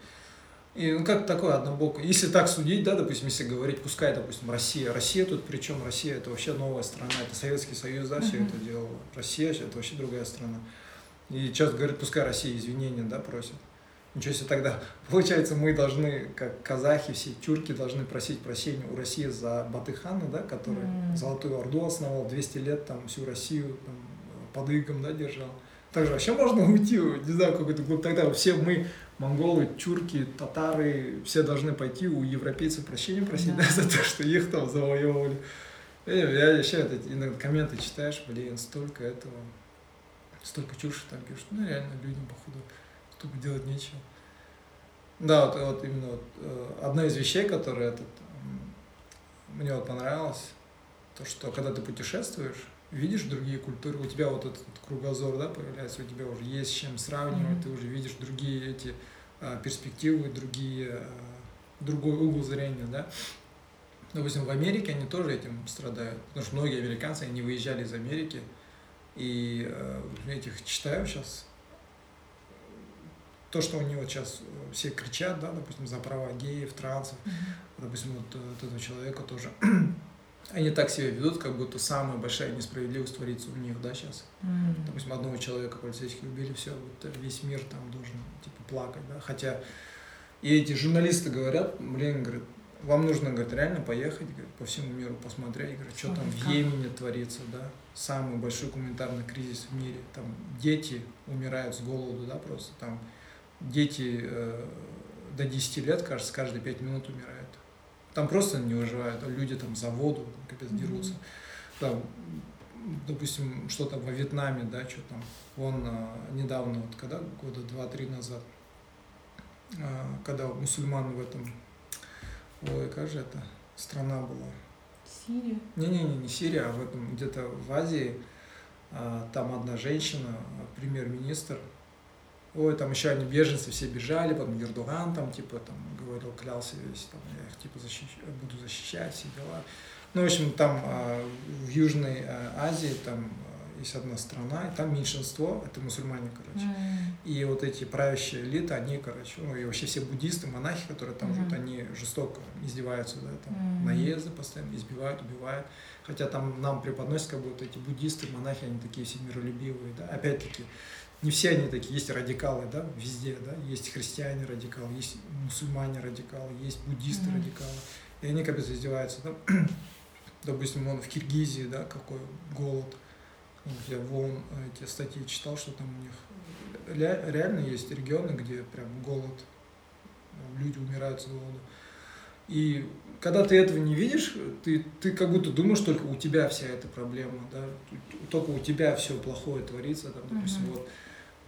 И ну, как такое однобокое. Если так судить, да, допустим, если говорить, пускай, допустим, Россия. Россия тут, причем Россия это вообще новая страна, это Советский Союз, да, все mm-hmm. это делал. Россия это вообще другая страна. И сейчас говорят, пускай Россия извинения, да, просит. Ничего себе тогда. Получается, мы должны, как казахи, все тюрки должны просить прощения у России за Батыхана, да, который mm. Золотую Орду основал, 200 лет там всю Россию там, под игом, да, держал. Также вообще можно уйти, не знаю, какой-то клуб. Тогда все мы, монголы, тюрки, татары, все должны пойти у европейцев прощения просить да. Да, за то, что их там завоевывали. Я, я еще это, иногда комменты читаешь, блин, столько этого, столько чуши там пишут. Ну, реально, людям, походу, тупо делать нечего. Да, вот, вот именно вот, э, одна из вещей, которая этот, мне вот понравилась, то, что когда ты путешествуешь, видишь другие культуры, у тебя вот этот кругозор, да, появляется, у тебя уже есть с чем сравнивать, mm-hmm. ты уже видишь другие эти а, перспективы, другие, а, другой угол зрения, да. Допустим, в Америке они тоже этим страдают, потому что многие американцы, они выезжали из Америки, и э, этих читаю сейчас то, что у него сейчас э, все кричат, да, допустим, за права геев, трансов, mm-hmm. допустим, вот, вот этого человека тоже [CLEARS THROAT] они так себя ведут, как будто самая большая несправедливость творится у них, да, сейчас. М. Допустим, одного человека полицейские убили, все, вот весь мир там должен, типа, плакать, да. Хотя и эти журналисты говорят, блин, говорят, вам нужно, говорит, реально поехать, говорит, по всему миру посмотреть, говорит, что там в? Йемене творится, да, самый большой гуманитарный кризис в мире, там дети умирают с голоду, да, просто там дети э, до 10 лет, кажется, каждые 5 минут умирают. Там просто не выживают, а люди там за воду, капец, дерутся. Там, допустим, что-то во Вьетнаме, да, что там, он а, недавно, вот когда, года два-три назад, а, когда мусульман в этом, ой, как же это, страна была, Сирия. не-не-не, не Сирия, а в этом, где-то в Азии, там одна женщина, премьер-министр, ой, там еще они беженцы все бежали, потом Ердоган там, типа, там, говорил, клялся весь, там, я их, типа, защищ- буду защищать, все дела. Ну, в общем, там а, в Южной а, Азии, там а, есть одна страна, и там меньшинство, это мусульмане, короче. М. И вот эти правящие элиты, они, короче, ну и вообще все буддисты, монахи, которые там Мгм. живут, они жестоко издеваются, да, там Мгм. наезды постоянно, избивают, убивают. Хотя там нам преподносят, как будто эти буддисты, монахи, они такие все миролюбивые, да. Опять-таки, не все они такие, есть радикалы, да, везде, да, есть христиане радикалы, есть мусульмане радикалы, есть буддисты радикалы. И они капец издеваются, да. [CLEARS THROAT] Допустим, вон в Киргизии, да, какой голод. Я вон эти статьи читал, что там у них реально есть регионы, где прям голод, люди умирают с голоду. И когда ты этого не видишь, ты, ты как будто думаешь, только у тебя вся эта проблема, да, только у тебя все плохое творится, там, допустим, Мгм. вот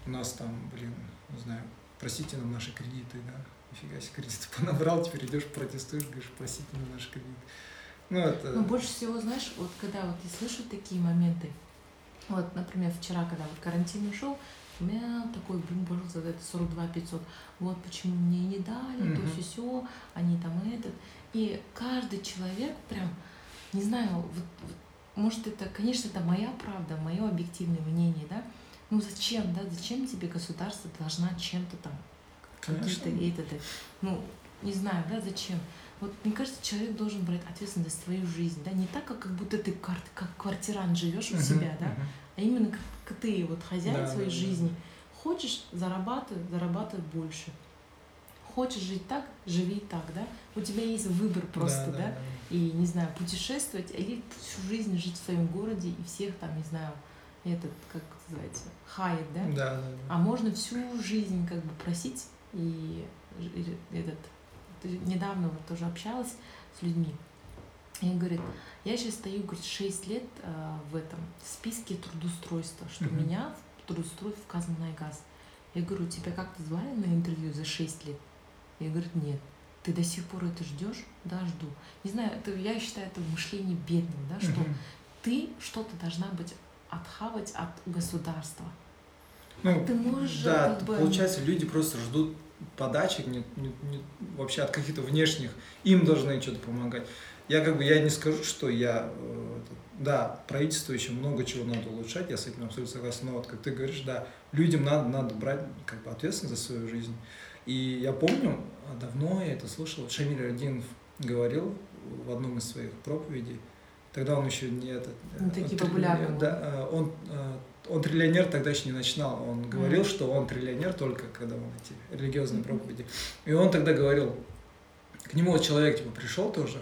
у нас там, блин, не знаю, простите нам наши кредиты, да, нифига себе кредиты [LAUGHS] понабрал, теперь идешь протестуешь, говоришь, простите нам наши кредиты. Ну, это... Но больше всего, знаешь, вот когда вот я слышу такие моменты, вот, например, вчера, когда вот карантин ушел, у меня такой бум пошел за это 42 500. Вот почему мне не дали, то все, все, они там этот. И каждый человек прям, не знаю, вот, вот, может это, конечно, это моя правда, мое объективное мнение, да. Ну зачем, да, зачем тебе государство должна чем-то там Конечно. какие-то это, ну, не знаю, да, зачем. Вот мне кажется, человек должен брать ответственность за свою жизнь, да, не так, как, как будто ты квар- как квартирант живешь у себя, да, а именно как, ты вот хозяин Да, своей да, да. жизни. Хочешь зарабатывай, зарабатывай больше. Хочешь жить так, живи так, да. У тебя есть выбор просто, да, и, не знаю, путешествовать или всю жизнь жить в своем городе и всех там, не знаю, этот, как называется, хаять, да. Да, да, да. А можно всю жизнь как бы просить и этот недавно вот тоже общалась с людьми. И говорит, я сейчас стою, говорит, 6 лет а, в этом списке трудоустройства, что Мгм. меня трудоустроит в Казмунайгаз. Я говорю, тебя как-то звали на интервью за 6 лет? Я говорю, нет. Ты до сих пор это ждешь? Да, жду. Не знаю, это, я считаю, это мышление бедного, да, что Мгм. ты что-то должна быть отхавать от государства. Ну, ты можешь, да, как бы- получается, люди просто ждут подачек не, не- не- вообще от каких-то внешних, им должны что-то помогать. Я как бы, я не скажу, что я, э, да, правительству еще много чего надо улучшать, я с этим абсолютно согласен, но вот как ты говоришь, да, людям надо, надо брать как бы ответственность за свою жизнь. И я помню, давно я это слышал, Шамиль Радинов говорил в одном из своих проповедей, тогда он еще не этот... э, Не такие он популярные. Да, э, он, э, он триллионер тогда еще не начинал, он говорил, Мгм. что он триллионер только когда он эти религиозные Мгм. проповеди. И он тогда говорил, к нему вот человек типа пришел тоже,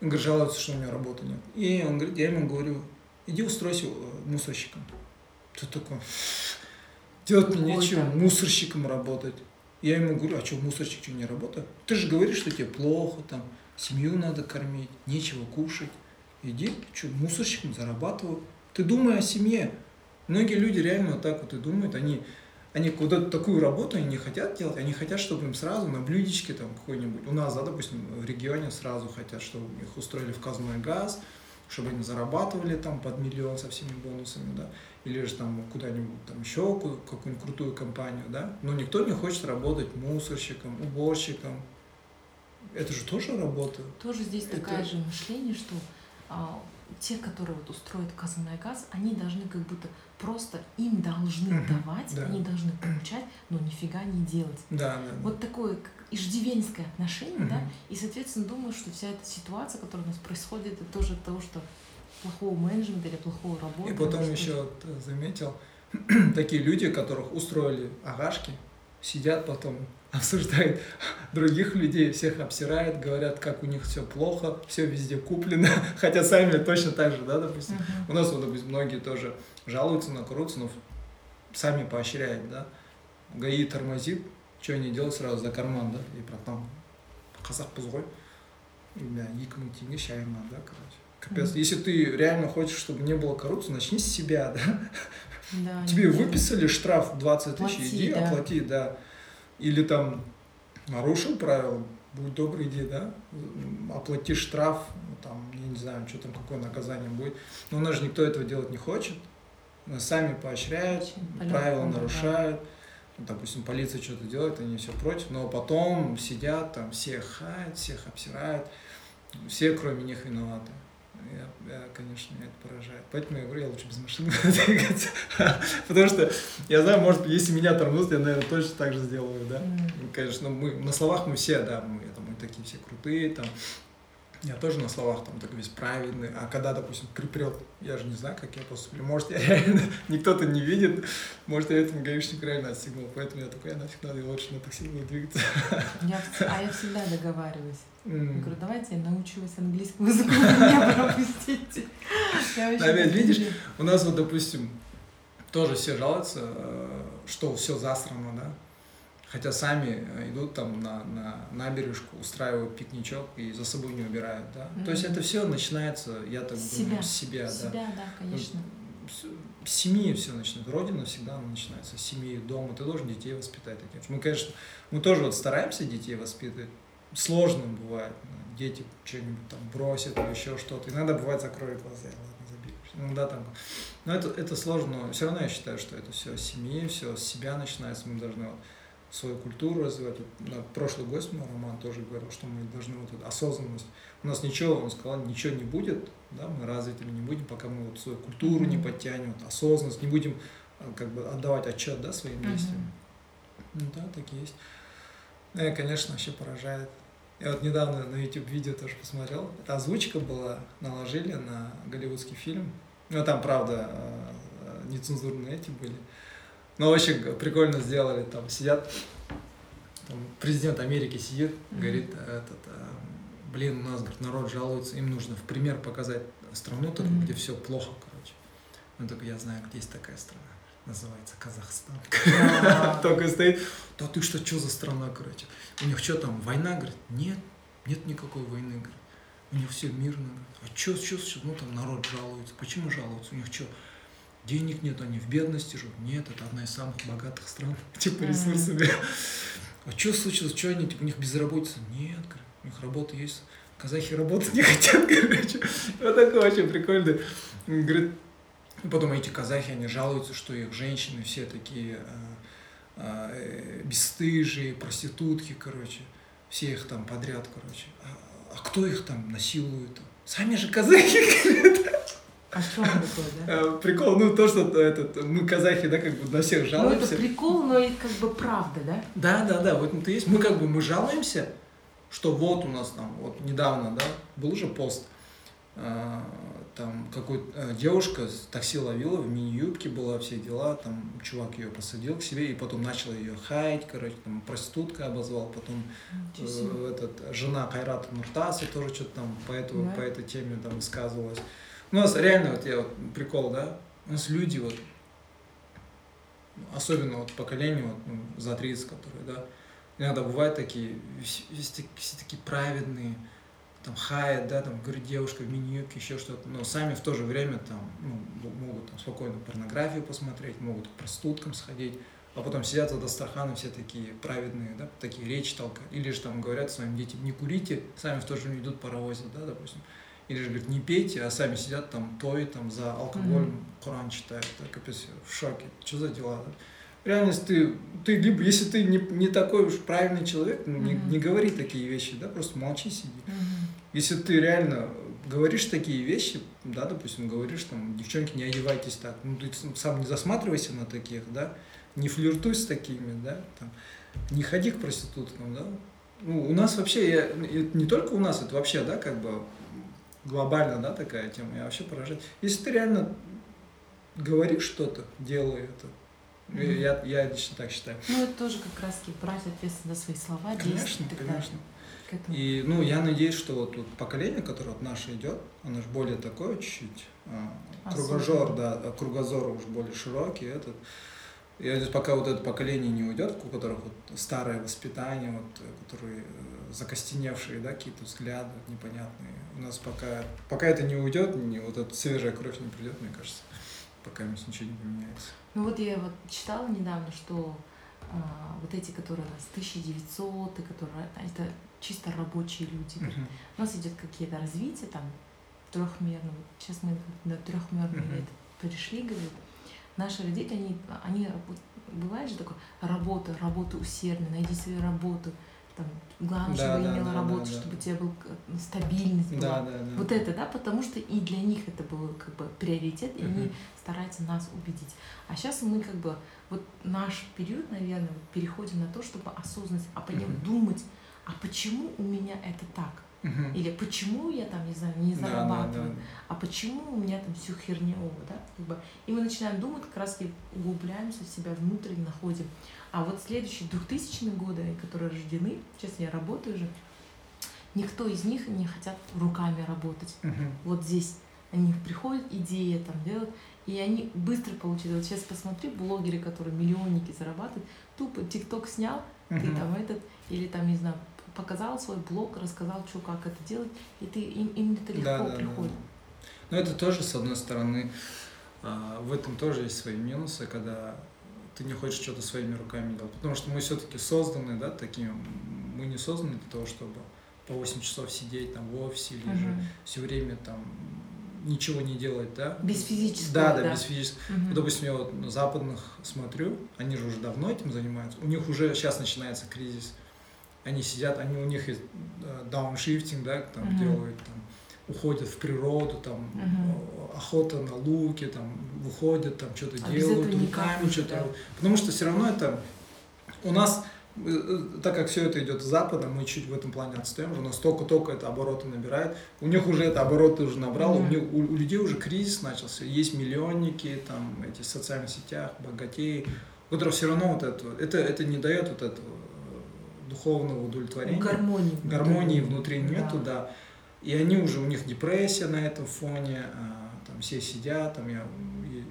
он говорит, жалуется, что у него работы нет. И он говорит, я ему говорю, иди устройся мусорщиком. Ты такой, делать мне нечего, мусорщиком работать. Я ему говорю, а что, мусорщик что, не работает? Ты же говоришь, что тебе плохо, там, семью надо кормить, нечего кушать. Иди, что, мусорщиком зарабатывай. Ты думай о семье. Многие люди реально вот так вот и думают, они, они куда-то такую работу они не хотят делать, они хотят, чтобы им сразу на блюдечке там какой-нибудь, у нас, да, допустим, в регионе сразу хотят, чтобы их устроили в Казмой газ, чтобы они зарабатывали там под миллион со всеми бонусами, да, или же там куда-нибудь там еще ку- какую-нибудь крутую компанию, да, но никто не хочет работать мусорщиком, уборщиком, это же тоже работа. Тоже здесь Это- такое же мышление, что те, которые вот устроят Казмунайгаз, они должны как будто просто им должны Мгм, давать, да. они должны получать, но нифига не делать. Да, да, да. Вот такое, как- иждивенское отношение, Мгм. да, и, соответственно, думаю, что вся эта ситуация, которая у нас происходит, это тоже от того, что плохого менеджмента или плохого работы. И потом или еще вот, э, заметил, [CLEARS THROAT] такие люди, которых устроили агашки, сидят потом, обсуждают других людей, всех обсирают, говорят, как у них все плохо, все везде куплено, [LAUGHS] хотя сами точно так же, да, допустим. Мгм. У нас, вот, допустим, многие тоже жалуются на коррупцию, но сами поощряют, да. ГАИ тормозит, что они делают сразу за карман, да, и потом қазақпыз ғой бля екі мың теңге шайыма да короче капец Мгм. если ты реально хочешь чтобы не было коррупции начни с себя [LAUGHS] да Да, тебе выписали штраф 20 тысяч иди да. оплати да или там нарушил правила будь добрый иди да оплати штраф ну, там я не знаю что там какое наказание будет но у нас же никто этого делать не хочет Нас сами поощряют Очень правила да. нарушают. Ну, Допустим, полиция что-то делает, они все против, но потом сидят там, всех хаят, всех обсирают, все кроме них виноваты. Я, я, конечно, меня это поражает. Поэтому я говорю, я лучше без машины [LAUGHS] двигаться. Потому что, я знаю, может, если меня тормознут, я, наверное, точно так же сделаю, да. Ну, Конечно, мы на словах мы все, да, мы, это, мы такие все крутые, там, я тоже на словах там такой весь праведный, а когда, допустим, припрет, я же не знаю, как я поступлю, может, я реально, [LAUGHS] никто-то не видит, может, я этому гаишнику реально отстегнул, поэтому я такой, я нафиг надо, я лучше на такси буду двигаться. Я а я [LAUGHS] всегда договариваюсь. Я М. говорю, давайте я научу вас английскому языку, меня пропустите. Я так видишь. У нас вот, допустим, тоже все жалуются, э, что все засрано, да, хотя сами э, идут там на, на набережку, устраивают пикничок и за собой не убирают, да. То есть это все начинается, я так С думаю, себя. с себя, С да. себя, да, конечно. С с семьи все начинается. Родина всегда начинается с семьи, дома. Ты должен детей воспитать таким. Мы, конечно, мы тоже вот стараемся детей воспитывать. Сложно бывает. ну, Дети что-нибудь там бросят или еще что-то. Иногда бывает закроют глаза, ладно, забей. Иногда там. Но это, это сложно, но все равно я считаю, что это все с семьи, все с себя начинается. Мы должны вот свою культуру развивать. На прошлый гость мой Роман тоже говорил, что мы должны вот эту осознанность. У нас ничего, он сказал, ничего не будет, да, мы развитыми не будем, пока мы вот свою культуру не подтянем, вот осознанность, не будем а, как бы отдавать отчет, да, своим действиям. Ну да, так и есть. Ну, и, конечно, вообще поражает. Я вот недавно на YouTube видео тоже посмотрел. Это озвучка была, наложили на голливудский фильм. Ну, там, правда, э, э, нецензурные эти были. Но очень прикольно сделали. Там сидят, там президент Америки сидит, Мгм. говорит, этот, э, блин, у нас, говорит, народ жалуется, им нужно в пример показать страну такую, Мгм. где все плохо, короче. Он такой, я знаю, где есть такая страна. Называется Казахстан. [LAUGHS] Только стоит, да ты что, что за страна, короче? У них что там, война, говорит? Нет, нет никакой войны, говорит. У них все мирно. А что, что, что, ну там народ жалуется. Почему жалуются? У них что, денег нет, они в бедности живут? Нет, это одна из самых богатых стран, [LAUGHS] типа ресурсами. А что случилось, что они, типа, у них безработица? Нет, у них работа есть. Казахи работать не хотят, [LAUGHS] короче. Вот такой очень прикольный. Он Говорит, и потом эти казахи, они жалуются, что их женщины все такие э, э, бесстыжие, проститутки, короче. Все их там подряд, короче. А, а кто их там насилует? Сами же казахи. [LAUGHS] А что он такое, да? Э, Прикол, ну то, что этот, мы казахи, да, как бы на всех Ну, это жалуемся. прикол, но и как бы правда, да? Да, да, да, в этом-то есть. Мы как бы мы жалуемся, что вот у нас там, вот недавно, да, был уже пост, там какой э, девушка такси ловила, в мини-юбке была, все дела, там чувак ее посадил к себе и потом начал ее хаять, короче, там проститутка обозвал, потом э, этот, жена Кайрата Нуртаса тоже что-то там по, этому, Да. по этой теме там высказывалась. У нас реально, вот я вот прикол, да, у нас люди вот, особенно вот поколение вот, ну, за 30, которые, да, иногда бывают такие, все, все такие праведные, там хаят, да, там, говорит, девушка в мини-юбке, еще что-то, но сами в то же время там, ну, могут там спокойно порнографию посмотреть, могут к проституткам сходить, а потом сидят за Дастарханом все такие праведные, да, такие речи толкают. Или же там говорят своим детям, не курите, сами в то же время идут паровозят, да, допустим. Или же говорят, не пейте, а сами сидят там, той там за алкоголь, Мгм. Коран читают, да, капец, в шоке, что за дела, да? В реальности ты, ты либо, если ты не, не такой уж правильный человек, ну, не, Мгм. не говори такие вещи, да, просто молчи, сиди. Мгм. Если ты реально говоришь такие вещи, да, допустим, говоришь там, девчонки, не одевайтесь так, ну ты сам не засматривайся на таких, да, не флиртуй с такими, да, там, не ходи к проституткам, да, ну, у нас вообще, я, не только у нас, это вообще, да, как бы глобально, да, такая тема, я вообще поражаюсь. Если ты реально говоришь что-то, делай это, Mm-hmm. Я, я лично так считаю. Ну, это тоже как раз брать ответственность за свои слова, конечно, Конечно, И, ну, я надеюсь, что вот, вот поколение, которое от наше идет, оно же более такое чуть-чуть, а, кругозор, да, кругозор уж более широкий, этот, я надеюсь, пока вот это поколение не уйдет, у которых вот старое воспитание, вот, которые э, закостеневшие, да, какие-то взгляды непонятные. У нас пока, пока это не уйдет, не, вот эта свежая кровь не придет, мне кажется, пока ничего не поменяется. Ну вот я вот читала недавно, что а, вот эти, которые у нас 1900, которые это чисто рабочие люди. Uh-huh. У нас идет какие-то развития там трехмерно. Сейчас мы на трехмерный uh-huh. это перешли, говорит наши родители, они, они бывает же такое, работа, работа усердно, найди свою работу, там, главное, да, чтобы да, имела да, работу, да, чтобы да. у тебя был ну, стабильность была. Да, да, да, вот это, да, потому что и для них это был как бы приоритет, и uh-huh. они стараются нас убедить. А сейчас мы как бы, вот наш период, наверное, переходим на то, чтобы осознанность, а понять, uh-huh. думать, а почему у меня это так? Угу. Или почему я там, не знаю, не зарабатываю, да, да, да. а почему у меня там все хернево, да? Как бы. И мы начинаем думать, как раз и углубляемся в себя внутренне находим. А вот следующие 2000-е годы, которые рождены, сейчас я работаю уже, никто из них не хотят руками работать. Угу. Вот здесь они приходят, идеи там делают, и они быстро получают. Вот сейчас посмотри, блогеры, которые миллионники зарабатывают, тупо ТикТок снял, угу. ты там этот, или там, не знаю, показал свой блог, рассказал, что как это делать, и ты им, им это легко да, да, приходит. Да, да. Но это тоже, с одной стороны, а, в этом тоже есть свои минусы, когда ты не хочешь что-то своими руками делать. Потому что мы все-таки созданы, да, такими, мы не созданы для того, чтобы по 8 часов сидеть там в офисе или uh-huh. же все время там ничего не делать, да? Без физического. Да, да, да. без физического. Угу. Допустим, я вот на западных смотрю, они же уже давно этим занимаются. У них уже сейчас начинается кризис они сидят, они у них есть дауншифтинг, да, там uh-huh. делают, там, уходят в природу, там, uh-huh. охота на луки, там, выходят, там, что-то а делают руками, что-то. Да. Потому что все равно это у нас, э, э, так как все это идет с Запада, мы чуть в этом плане отстаем, у нас только-только это обороты набирает, у них уже это обороты уже набрало, uh-huh. у, них, у, у людей уже кризис начался, есть миллионники, там, эти в социальных сетях, богатеи, у которых все равно вот это, это, это не дает вот этого духовного удовлетворения. Гармонии. Гармонии внутри нету, да. да. И они уже, у них депрессия на этом фоне, а, там все сидят, там я,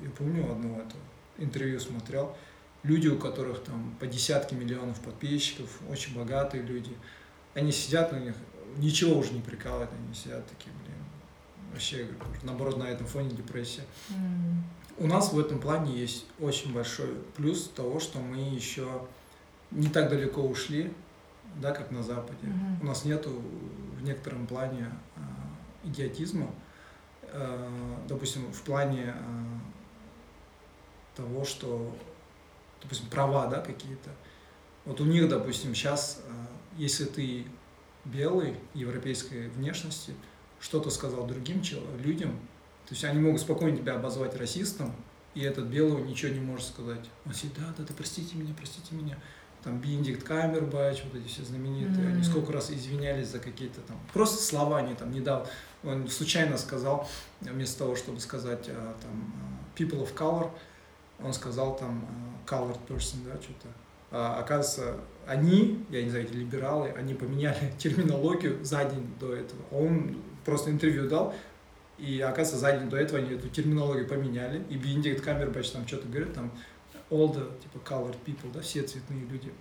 я помню одно это интервью смотрел, люди, у которых там по десятки миллионов подписчиков, очень богатые люди, они сидят на них, ничего уже не прикалывает, они сидят такие, блин, вообще, наоборот, на этом фоне депрессия. Mm. У нас в этом плане есть очень большой плюс того, что мы еще не так далеко ушли да, как на Западе. Угу. У нас нету в некотором плане э, идиотизма, э, допустим, в плане э, того, что, допустим, права, да, какие-то. Вот у них, допустим, сейчас, э, если ты белый, европейской внешности, что-то сказал другим людям, то есть они могут спокойно тебя обозвать расистом, и этот белый ничего не может сказать. Он сидит, да, да, да, простите меня, простите меня там Бенедикт Камбербач, вот эти все знаменитые, mm-hmm. они сколько раз извинялись за какие-то там, просто слова они там не дал. Он случайно сказал, вместо того, чтобы сказать а, там а, people of color, он сказал там а, colored person, да, что-то. А, оказывается, они, я не знаю, эти либералы, они поменяли [LAUGHS] терминологию за день до этого. Он просто интервью дал, и оказывается, за день до этого они эту терминологию поменяли, и Бенедикт Камбербач там что-то говорит, там all the, типа, colored people, да, все цветные люди.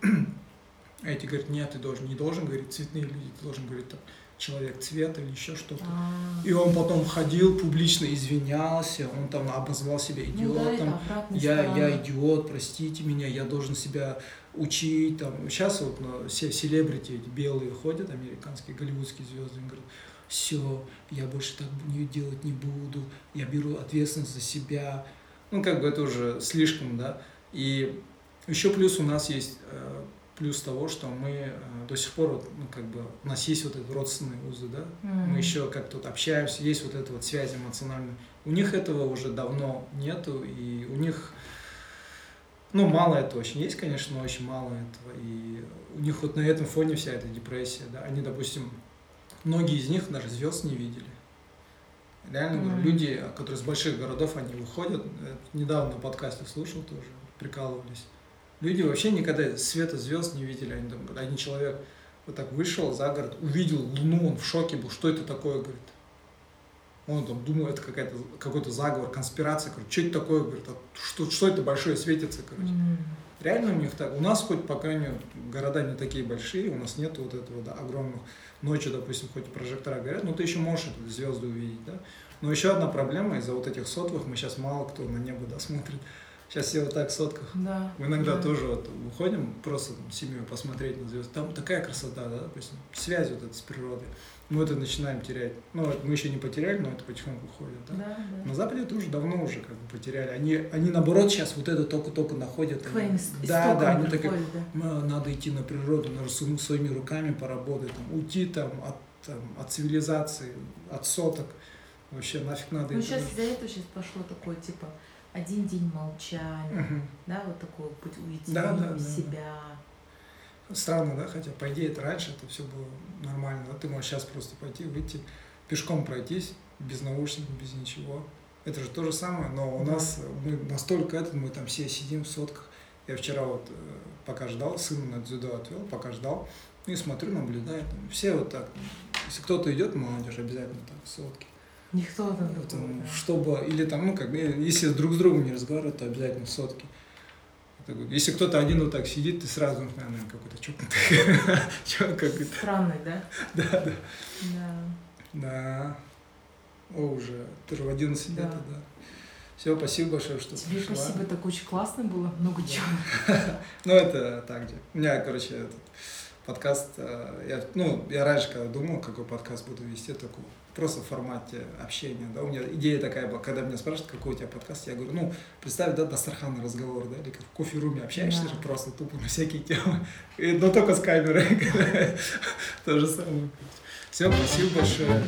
А эти говорят, нет, ты должен, не должен говорить цветные люди, ты должен говорить там, человек цвета или еще что-то. А-а-а. И он потом ходил, публично извинялся, он там обозвал себя идиотом. Ну, да, я, я идиот, простите меня, я должен себя учить. Там. Сейчас вот ну, все селебрити эти белые ходят, американские, голливудские звезды, говорят, все, я больше так не делать не буду, я беру ответственность за себя. Ну, как бы это уже слишком, да. И еще плюс у нас есть э, плюс того, что мы э, до сих пор, вот, ну, как бы, у нас есть вот эти родственные узы, да, mm-hmm. мы еще как тут общаемся, есть вот эта вот связь эмоциональная. У них этого уже давно нету, и у них Ну, мало это очень есть, конечно, но очень мало этого. И у них вот на этом фоне вся эта депрессия, да. Они, допустим, многие из них даже звезд не видели. Реально, Мгм. люди, которые из больших городов, они выходят, э, недавно на подкасте слушал тоже, прикалывались. Люди вообще никогда света звезд не видели. Они там, один человек вот так вышел за город, увидел луну, он в шоке был, что это такое, говорит. Он там думал, это какая-то, какой-то заговор, конспирация, говорит, что это такое, говорит, а что, что это большое светится, короче. М. Реально у них так. У нас хоть пока не, города не такие большие, у нас нет вот этого да, огромных ночью, допустим, хоть прожектора горят, но ты еще можешь эту звезду увидеть, да. Но еще одна проблема из-за вот этих сотовых, мы сейчас мало кто на небо досмотрит. Сейчас все вот так в сотках. Да. Мы иногда да. тоже вот выходим просто там, с семьей посмотреть на звезды. Там такая красота, да, допустим, связь вот эта с природой. Мы это начинаем терять. Ну, вот мы еще не потеряли, но это потихоньку уходит, да. Да, да. На Западе тоже давно уже как бы потеряли. Они, они наоборот сейчас вот это только-только находят. Они- да, да, они приходят, да. «М, надо идти на природу, надо сво- своими руками поработать, там, уйти там, от, там, от цивилизации, от соток. Вообще нафиг надо Ну, это сейчас из-за этого сейчас пошло такое, типа, один день молчания, Мгм. да, вот такой путь уйти Да, да, в да. себя. Странно, да, хотя по идее это раньше это все было нормально, да, ты можешь сейчас просто пойти, выйти, пешком пройтись, без наушников, без ничего. Это же то же самое, но у Да. нас мы настолько это, мы там все сидим в сотках. Я вчера вот, э, пока ждал, сына на дзюдо отвел, пока ждал, и смотрю, наблюдаю, там, все вот так. Если кто-то идет, молодежь обязательно так в сотке. Никто там да. чтобы, или там, ну, как, бы, если друг с другом не разговаривают, то обязательно сотки. Это Если кто-то один вот так сидит, ты сразу, наверное, какой-то чокнутый. [LAUGHS] Странный, да? [LAUGHS] Да, да. Да. Да. О, уже. Ты же в 11 лет, Да. Все, спасибо большое, что Тебе пришла. спасибо, так очень классно было, много Да. чего. [LAUGHS] Ну, это так же. У меня, короче, этот подкаст, э, я, ну, я раньше, когда думал, какой подкаст буду вести, такой просто в формате общения, да, у меня идея такая была, когда меня спрашивают, какой у тебя подкаст, я говорю, ну, представь, да, дастарханный разговор, да, или как в кофе-руме общаешься Да. же просто тупо на всякие темы, И- но только с камерой, [LAUGHS] то же самое. Все, спасибо большое.